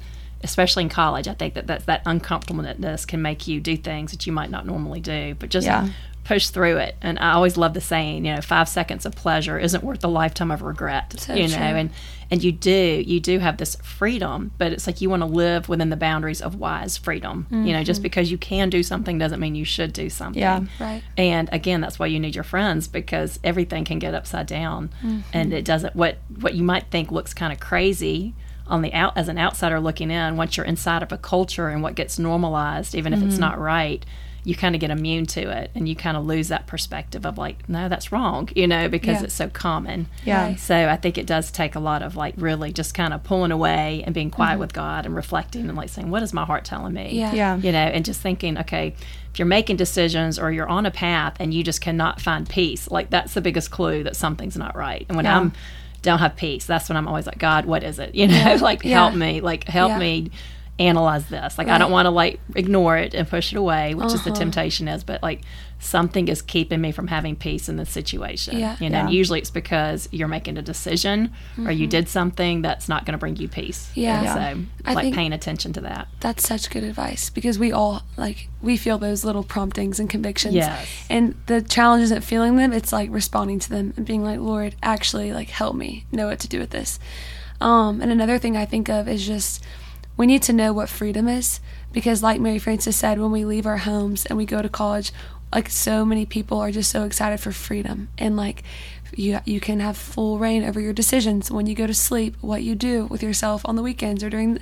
especially in college, I think that that, that uncomfortableness can make you do things that you might not normally do. But just yeah push through it. And I always love the saying, you know, five seconds of pleasure isn't worth a lifetime of regret. So you true. know, and and you do you do have this freedom, but it's like you want to live within the boundaries of wise freedom. Mm-hmm. You know, just mm-hmm. because you can do something doesn't mean you should do something. Yeah, right. And again, that's why you need your friends because everything can get upside down, mm-hmm. and it doesn't. What what you might think looks kind of crazy on the out as an outsider looking in once you're inside of a culture and what gets normalized even if mm-hmm. it's not right you kind of get immune to it and you kind of lose that perspective of like no that's wrong you know because yeah. it's so common. Yeah. So i think it does take a lot of like really just kind of pulling away and being quiet mm-hmm. with god and reflecting and like saying what is my heart telling me? Yeah. yeah. You know and just thinking okay if you're making decisions or you're on a path and you just cannot find peace like that's the biggest clue that something's not right. And when yeah. i'm don't have peace that's when i'm always like god what is it? You know like help me like help me analyze this. Like I don't want to like ignore it and push it away, which is the Uh-huh. temptation is, but like something is keeping me from having peace in this situation. Yeah. You know, and Yeah. usually it's because you're making a decision or you did something that's not going to bring you peace. Mm-hmm. Yeah. Yeah. So I like paying attention to that. That's such good advice because we all like we feel those little promptings and convictions. Yes. And the challenge isn't feeling them, it's like responding to them and being like, Lord, actually like help me know what to do with this. Um, and another thing I think of is just we need to know what freedom is because like Mary Frances said, when we leave our homes and we go to college, like so many people are just so excited for freedom and like you you can have full reign over your decisions when you go to sleep, what you do with yourself on the weekends or during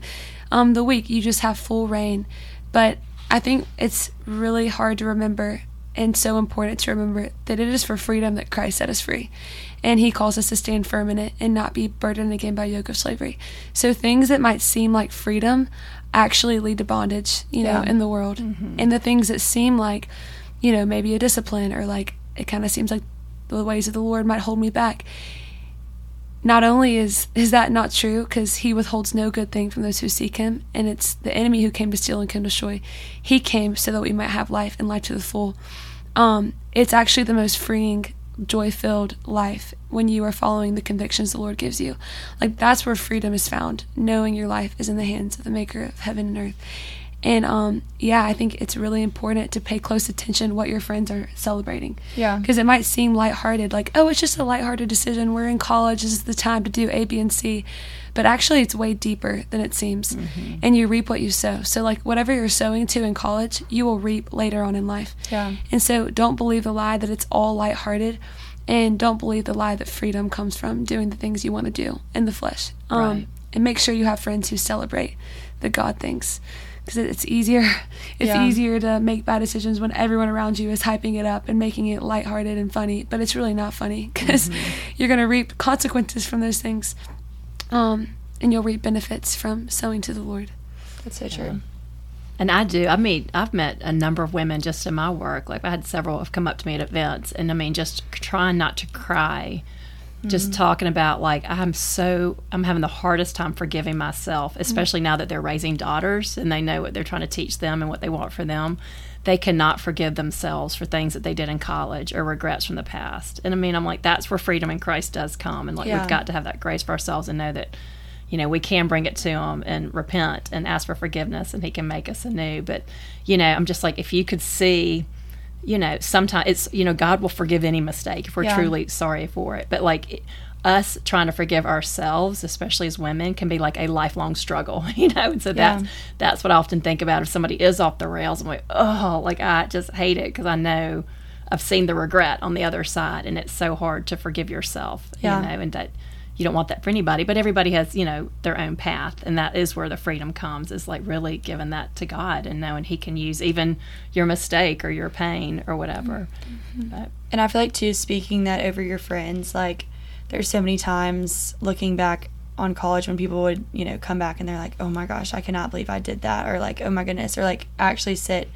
um, the week. You just have full reign. But I think it's really hard to remember and so important to remember that it is for freedom that Christ set us free. And he calls us to stand firm in it and not be burdened again by yoke of slavery. So things that might seem like freedom actually lead to bondage, you know, Yeah. in the world. And the things that seem like, you know, maybe a discipline or like it kind of seems like the ways of the Lord might hold me back. Not only is is that not true because he withholds no good thing from those who seek him, and it's the enemy who came to steal and kill and destroy. He came so that we might have life and life to the full. Um, it's actually the most freeing, joy filled life when you are following the convictions the Lord gives you. Like that's where freedom is found, knowing your life is in the hands of the Maker of heaven and earth. And um, yeah, I think it's really important to pay close attention what your friends are celebrating. Yeah. Because it might seem lighthearted, like, oh, it's just a lighthearted decision. We're in college. This is the time to do A, B, and C. But actually, it's way deeper than it seems. And you reap what you sow. So, like, whatever you're sowing to in college, you will reap later on in life. Yeah. And so, don't believe the lie that it's all lighthearted. And don't believe the lie that freedom comes from doing the things you want to do in the flesh. Um, Right. And make sure you have friends who celebrate the God things. Because it's easier. It's Yeah. easier to make bad decisions when everyone around you is hyping it up and making it lighthearted and funny. But it's really not funny because you're going to reap consequences from those things. Um, and you'll reap benefits from sowing to the Lord. That's so true. And I do. I mean, I've met a number of women just in my work. Like I had several have come up to me at events, and I mean, just trying not to cry, just mm-hmm. talking about like I'm so I'm having the hardest time forgiving myself, mm-hmm. especially now that they're raising daughters and they know what they're trying to teach them and what they want for them. They cannot forgive themselves for things that they did in college or regrets from the past. And I mean, I'm like, that's where freedom in Christ does come, and like Yeah. we've got to have that grace for ourselves and know that you know, we can bring it to him and repent and ask for forgiveness and he can make us anew. But, you know, I'm just like, if you could see, you know, sometimes it's, you know, God will forgive any mistake if we're Yeah. truly sorry for it. But like it- us trying to forgive ourselves, especially as women, can be like a lifelong struggle, you know? And so that's, that's what I often think about if somebody is off the rails. I'm like, oh, like I just hate it because I know I've seen the regret on the other side and it's so hard to forgive yourself, Yeah. you know, and that you don't want that for anybody but everybody has you know their own path and that is where the freedom comes is like really giving that to god and knowing he can use even your mistake or your pain or whatever. Mm-hmm. But And I feel like too, speaking that over your friends, like there's so many times looking back on college when people would, you know, come back and they're like, Oh my gosh, I cannot believe I did that or like, oh my goodness, or like actually sit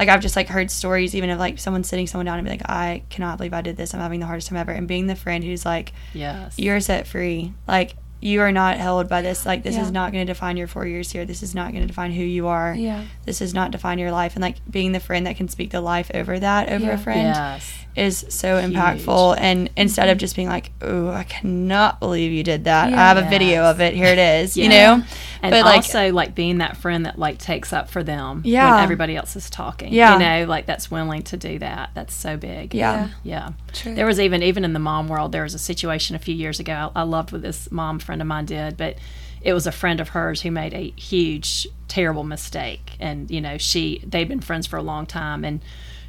like I've just like heard stories even of like someone sitting someone down and be like, I cannot believe I did this. I'm having the hardest time ever and being the friend who's like, yes You're set free. Like you are not held by this. Like this Yeah. is not going to define your four years here. This is not going to define who you are. Yeah. This does not define your life. And like being the friend that can speak the life over that over Yeah. a friend yes is so impactful and instead of just being like oh i cannot believe you did that i have a video of it here it is you know and but also like being that friend that like takes up for them Yeah. when everybody else is talking Yeah. you know like that's willing to do that that's so big Yeah. yeah True. there was even even in the mom world there was a situation a few years ago I, I loved with this mom friend of mine did but it was a friend of hers who made a huge terrible mistake. And you know she they'd been friends for a long time and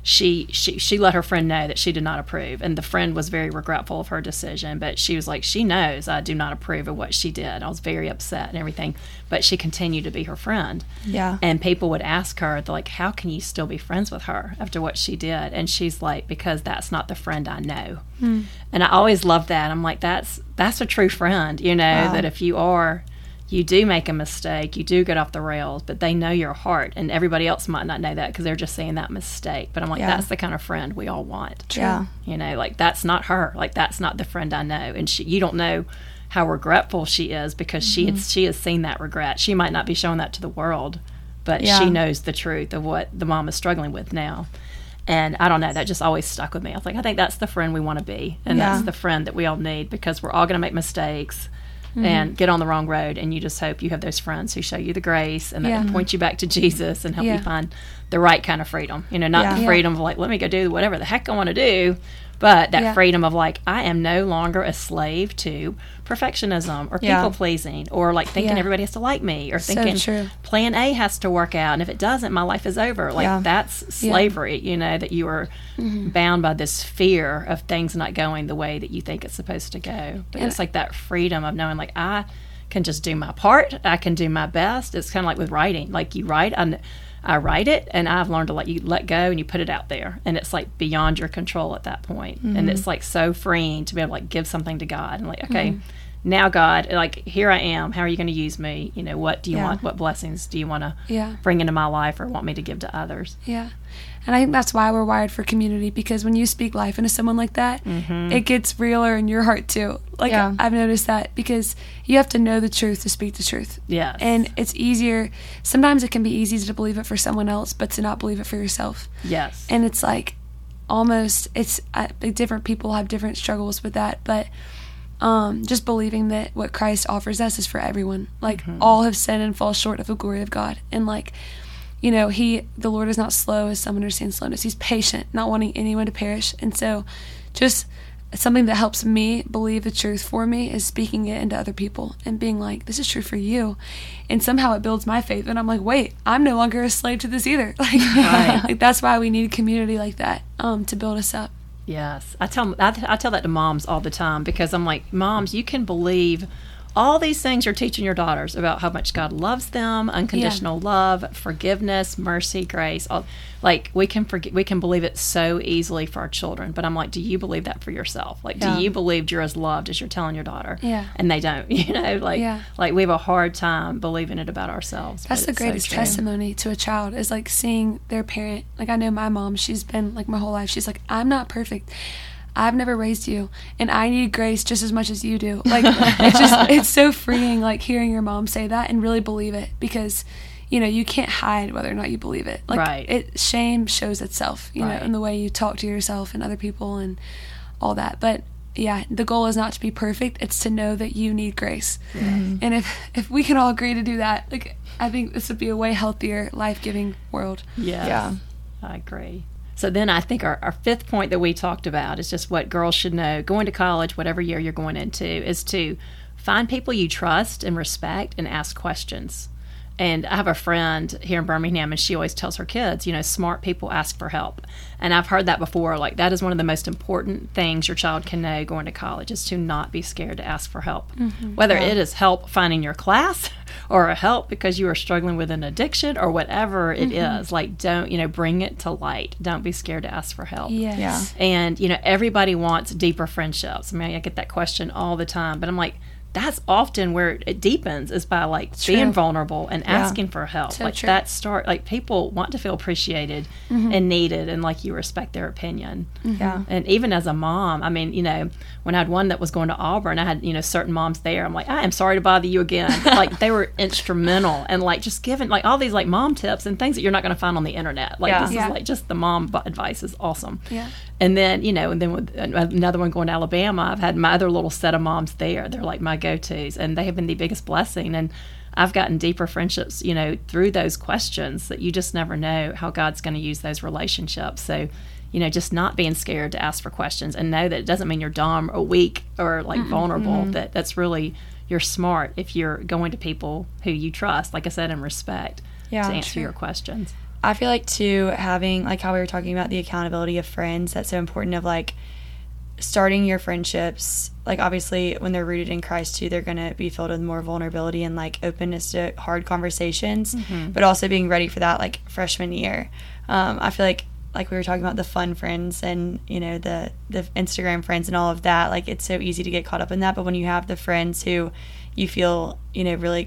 she she she let her friend know that she did not approve and the friend was very regretful of her decision but she was like she knows i do not approve of what she did. I was very upset and everything but she continued to be her friend. Yeah. and people would ask her they're like how can you still be friends with her after what she did? And she's like because that's not the friend i know. Hmm. And i always love that. I'm like that's that's a true friend you know Wow. that if you are you do make a mistake you do get off the rails but they know your heart and everybody else might not know that because they're just seeing that mistake but i'm like Yeah. that's the kind of friend we all want yeah you know like that's not her like that's not the friend i know and she, you don't know how regretful she is because she Mm-hmm. has, she has seen that regret. She might not be showing that to the world, but Yeah. she knows the truth of what the mom is struggling with now. And I don't know, that just always stuck with me. I was like, I think that's the friend we want to be. And Yeah. that's the friend that we all need because we're all going to make mistakes Mm-hmm. and get on the wrong road. And you just hope you have those friends who show you the grace and that Yeah. point you back to Jesus and help Yeah. you find the right kind of freedom. You know, not Yeah. the freedom of like, let me go do whatever the heck I want to do, but that Yeah. freedom of like, I am no longer a slave to perfectionism or Yeah. people pleasing or like thinking Yeah. everybody has to like me or thinking true. plan A has to work out. And if it doesn't, my life is over. Like that's slavery, you know, that you are Mm-hmm. bound by this fear of things not going the way that you think it's supposed to go. But it's like that freedom of knowing like I can just do my part. I can do my best. It's kind of like with writing. Like you write, I, I write it, and I've learned to let you let go and you put it out there, and it's like beyond your control at that point. and it's mm-hmm. like so freeing to be able to like give something to God and like okay. Mm-hmm. Now, God, like here I am. How are you going to use me? You know, what do you Yeah. want? What blessings do you want to Yeah. bring into my life or want me to give to others? Yeah. And I think that's why we're wired for community because when you speak life into someone like that, it gets realer in your heart too. Like Yeah. I've noticed that because you have to know the truth to speak the truth. Yeah. And it's easier. Sometimes it can be easy to believe it for someone else, but to not believe it for yourself. Yes. And it's like almost it's uh, like different people have different struggles with that, but um, just believing that what Christ offers us is for everyone. Like all have sinned and fall short of the glory of God, and like you know, he the Lord is not slow as some understand slowness. He's patient, not wanting anyone to perish, and so just something that helps me believe the truth for me is speaking it into other people and being like, "This is true for you," and somehow it builds my faith. And I'm like, "Wait, I'm no longer a slave to this either." Like, Right. like that's why we need a community like that um, to build us up. Yes, I tell I, I tell that to moms all the time because I'm like, moms, you can believe all these things you're teaching your daughters about how much God loves them, unconditional love, forgiveness, mercy, grace. All, like we can forget, we can believe it so easily for our children. But I'm like, do you believe that for yourself? Like, Yeah. do you believe you're as loved as you're telling your daughter? Yeah. and they don't. You know, like Yeah. like we have a hard time believing it about ourselves. That's the it's so greatest testimony to a child is like seeing their parent. Like I know my mom, she's been like my whole life. She's like, I'm not perfect. I've never raised you, and I need grace just as much as you do. Like it's just it's so freeing, like hearing your mom say that and really believe it because, you know, you can't hide whether or not you believe it. Like Right. it shame shows itself, you Right. know, in the way you talk to yourself and other people and all that. But yeah, the goal is not to be perfect; it's to know that you need grace. And if if we can all agree to do that, like I think this would be a way healthier, life giving world. Yes. Yeah. I agree. So then I think our, our fifth point that we talked about is just what girls should know going to college, whatever year you're going into, is to find people you trust and respect and ask questions. And I have a friend here in Birmingham, and she always tells her kids, you know, smart people ask for help. And I've heard that before. Like, that is one of the most important things your child can know going to college is to not be scared to ask for help. Mm-hmm. Whether it is help finding your class or a help because you are struggling with an addiction or whatever it mm-hmm. is, like, don't, you know, bring it to light. Don't be scared to ask for help. Yes. Yeah. And, you know, everybody wants deeper friendships. I mean, I get that question all the time, but I'm like, that's often where it deepens is by like True. being vulnerable and asking for help. So like true. that start like people want to feel appreciated Mm-hmm. and needed and like you respect their opinion. Yeah. And even as a mom, I mean, you know, when I had one that was going to Auburn, I had, you know, certain moms there. I'm like, I am sorry to bother you again. like they were instrumental and like just giving like all these like mom tips and things that you're not going to find on the internet. Like Yeah. this Yeah. is like just the mom advice is awesome. Yeah. And then, you know, and then with uh, another one going to Alabama, I've had my other little set of moms there. They're like my go tos, and they have been the biggest blessing. And I've gotten deeper friendships, you know, through those questions that you just never know how God's going to use those relationships. So, you know, just not being scared to ask for questions and know that it doesn't mean you're dumb or weak or like vulnerable. That that's really you're smart if you're going to people who you trust, like I said, and respect Yeah, to answer sure. your questions. I feel like too having like how we were talking about the accountability of friends. That's so important. Of like starting your friendships. Like obviously when they're rooted in Christ too, they're gonna be filled with more vulnerability and like openness to hard conversations. But also being ready for that like freshman year. Um, I feel like like we were talking about the fun friends and you know the the Instagram friends and all of that. Like it's so easy to get caught up in that. But when you have the friends who you feel you know really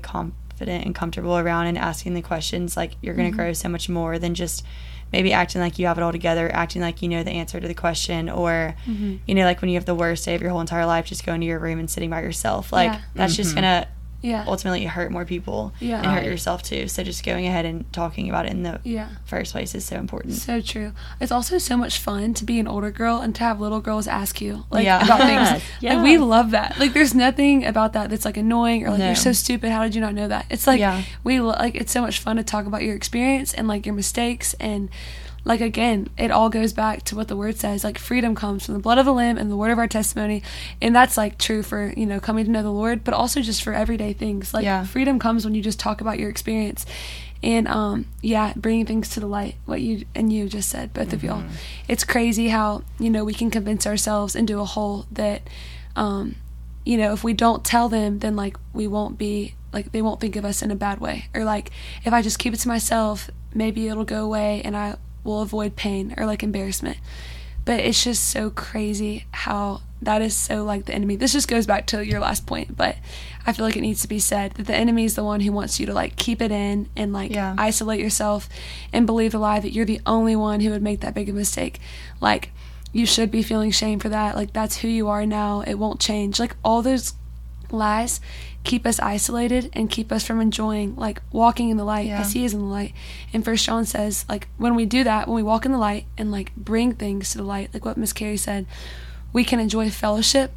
confident and comfortable around and asking the questions, like you're gonna grow so much more than just maybe acting like you have it all together, acting like you know the answer to the question, or Mm-hmm. you know, like when you have the worst day of your whole entire life, just going to your room and sitting by yourself. Like Yeah. that's just gonna Yeah. ultimately you hurt more people Yeah. and hurt yourself too. So just going ahead and talking about it in the Yeah. first place is so important. So true. It's also so much fun to be an older girl and to have little girls ask you like Yeah. about Yes, things. Like we love that. Like there's nothing about that that's like annoying or like No. you're so stupid. How did you not know that? It's like Yeah. we lo- like it's so much fun to talk about your experience and like your mistakes and like again, it all goes back to what the word says. Like freedom comes from the blood of the lamb and the word of our testimony, and that's like true for you know coming to know the Lord, but also just for everyday things. Like Yeah. freedom comes when you just talk about your experience, and um yeah, bringing things to the light. What you and you just said, both of y'all. It's crazy how you know we can convince ourselves into a hole that, um, you know, if we don't tell them, then like we won't be like they won't think of us in a bad way, or like if I just keep it to myself, maybe it'll go away and I will avoid pain or like embarrassment. But it's just so crazy how that is so like the enemy. This just goes back to your last point, but I feel like it needs to be said that the enemy is the one who wants you to like keep it in and like Yeah. isolate yourself and believe the lie that you're the only one who would make that big a mistake. Like you should be feeling shame for that. Like that's who you are now. It won't change. Like all those lies keep us isolated and keep us from enjoying like walking in the light Yeah. as he is in the light. And first john says like when we do that when we walk in the light and like bring things to the light like what miss Kari said we can enjoy fellowship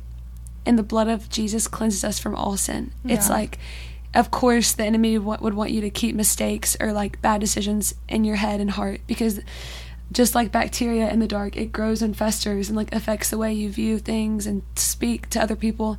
and the blood of jesus cleanses us from all sin. It's like of course the enemy would want you to keep mistakes or like bad decisions in your head and heart because just like bacteria in the dark it grows and festers and like affects the way you view things and speak to other people.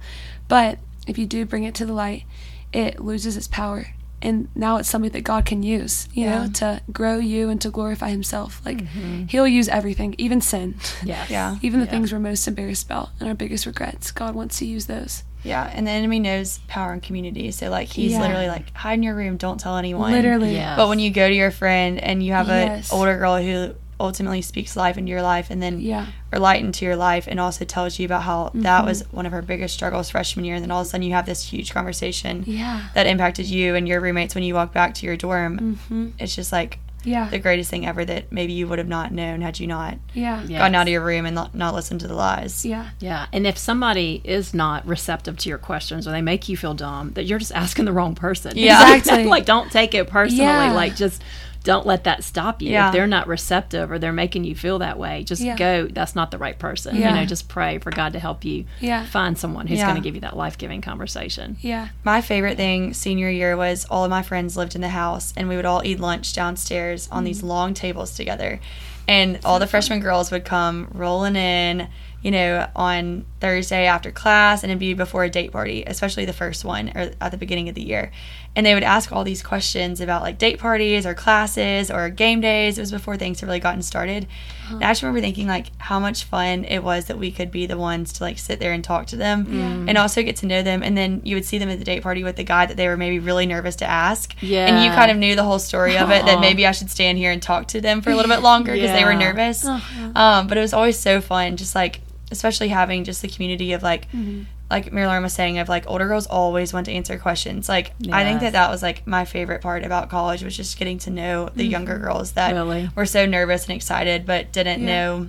But if you do bring it to the light it loses its power and now it's something that god can use you know to grow you and to glorify himself like mm-hmm. he'll use everything even sin Yes. Yeah. even the Yeah. things we're most embarrassed about and our biggest regrets god wants to use those Yeah, and the enemy knows power and community. So like he's Yeah. literally like hide in your room, don't tell anyone. literally Yeah. But when you go to your friend and you have Yes. an older girl who ultimately speaks life into your life and then yeah or light into your life and also tells you about how that Mm-hmm. was one of her biggest struggles freshman year and then all of a sudden you have this huge conversation yeah that impacted you and your roommates when you walk back to your dorm. mm-hmm. It's just like yeah the greatest thing ever that maybe you would have not known had you not yeah Yeah. gone out of your room and not, not listened to the lies. yeah Yeah, and if somebody is not receptive to your questions or they make you feel dumb, that you're just asking the wrong person. Yeah. Exactly. like don't take it personally. Yeah. Like just don't let that stop you. Yeah. If they're not receptive or they're making you feel that way, just Yeah. go. That's not the right person. Yeah. You know, just pray for God to help you find someone who's going to give you that life giving conversation. yeah My favorite thing senior year was all of my friends lived in the house and we would all eat lunch downstairs on these mm-hmm. long tables together. And all the freshman girls would come rolling in, you know, on Thursday after class and it'd be before a date party, especially the first one or at the beginning of the year. And they would ask all these questions about like date parties or classes or game days. It was before things had really gotten started. And I just remember thinking like how much fun it was that we could be the ones to like sit there and talk to them and also get to know them. And then you would see them at the date party with the guy that they were maybe really nervous to ask. Yeah. And you kind of knew the whole story of it that maybe I should stand here and talk to them for a little bit longer because they were nervous. Uh-huh. Um, but it was always so fun, just like, especially having just the community of like, Mm-hmm. Like Mary Lauren was saying, of like older girls always want to answer questions. Like, I think that that was like my favorite part about college was just getting to know the younger girls that Really? were so nervous and excited but didn't Yeah. know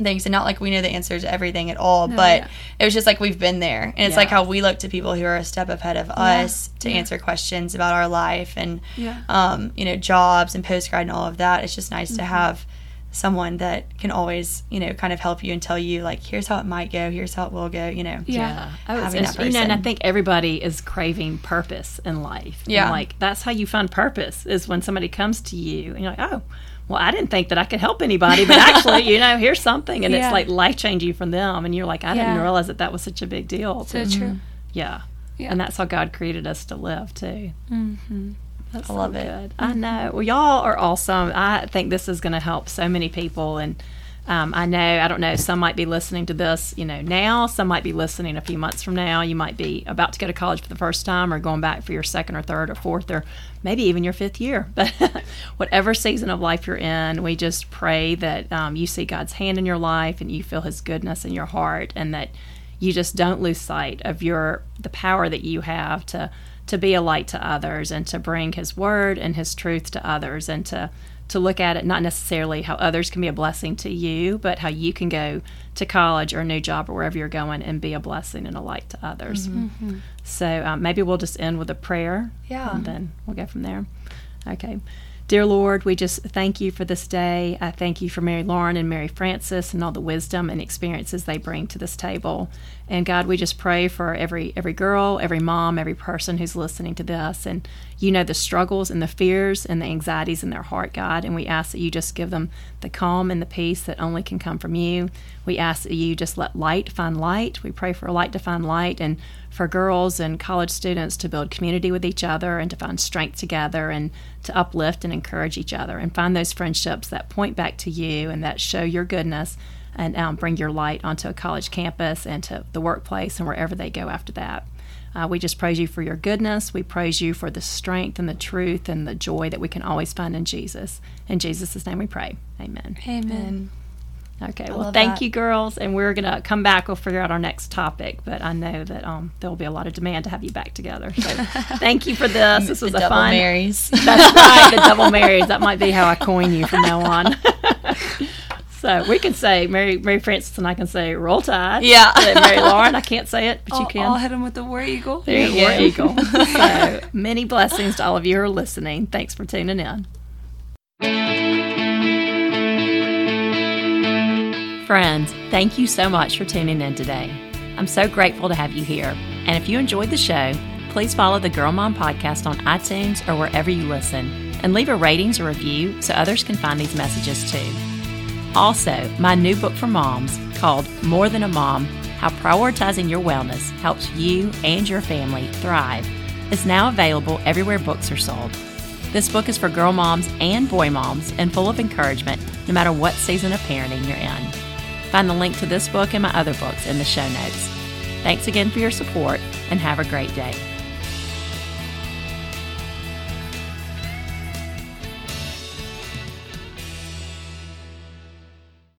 things and not like we know the answers to everything at all No, but yeah. it was just like we've been there and it's like how we look to people who are a step ahead of us to Yeah. answer questions about our life and Yeah. um, you know jobs and post grad and all of that it's just nice to Mm-hmm. have someone that can always you know kind of help you and tell you like here's how it might go here's how it will go you know Yeah. It's Having that. You know, and I think everybody is craving purpose in life. And, Yeah. like that's how you find purpose is when somebody comes to you and you're like, oh, well, I didn't think that I could help anybody, but actually, you know, here's something, and Yeah. it's like life changing from them, and you're like, I didn't Yeah. realize that that was such a big deal. so to- true yeah. Yeah. and that's how God created us to live too. mm-hmm. That's I love so it. Good. I know. Well, y'all are awesome. I think this is going to help so many people, and um, I know. I don't know. Some might be listening to this, you know, now. Some might be listening a few months from now. You might be about to go to college for the first time, or going back for your second or third or fourth, or maybe even your fifth year. But whatever season of life you're in, we just pray that um, you see God's hand in your life, and you feel His goodness in your heart, and that you just don't lose sight of your the power that you have to to be a light to others and to bring his word and his truth to others and to to look at it not necessarily how others can be a blessing to you, but how you can go to college or a new job or wherever you're going and be a blessing and a light to others. Mm-hmm. So um, maybe we'll just end with a prayer. Yeah. And then we'll go from there. Okay. Dear Lord, we just thank you for this day. I thank you for Mary Lauren and Mary Frances and all the wisdom and experiences they bring to this table. And God, we just pray for every every girl, every mom, every person who's listening to this. And you know the struggles and the fears and the anxieties in their heart, God. And we ask that you just give them the calm and the peace that only can come from you. We ask that you just let light find light. We pray for light to find light and for girls and college students to build community with each other and to find strength together and to uplift and encourage each other and find those friendships that point back to you and that show your goodness and um, bring your light onto a college campus and to the workplace and wherever they go after that. Uh, we just praise you for your goodness. We praise you for the strength and the truth and the joy that we can always find in Jesus. In Jesus' name we pray. Amen. Amen. Okay, well, thank that. you, girls. And we're going to come back. We'll figure out our next topic, but I know that um, there will be a lot of demand to have you back together. So thank you for this. This was the a double fun. Marys. That's right, the double Marys. That might be how I coin you from now on. so we can say Mary, Mary Frances, and I can say Roll Tide. Yeah. Mary Lauren, I can't say it, but I'll, you can. I'll hit them with the War Eagle. There you War Eagle. so many blessings to all of you who are listening. Thanks for tuning in. Friends, thank you so much for tuning in today. I'm so grateful to have you here. And if you enjoyed the show, please follow the Girl Mom podcast on iTunes or wherever you listen and leave a ratings or review so others can find these messages too. Also, my new book for moms called More Than a Mom How Prioritizing Your Wellness Helps You and Your Family Thrive is now available everywhere books are sold. This book is for girl moms and boy moms and full of encouragement no matter what season of parenting you're in. Find the link to this book and my other books in the show notes. Thanks again for your support and have a great day.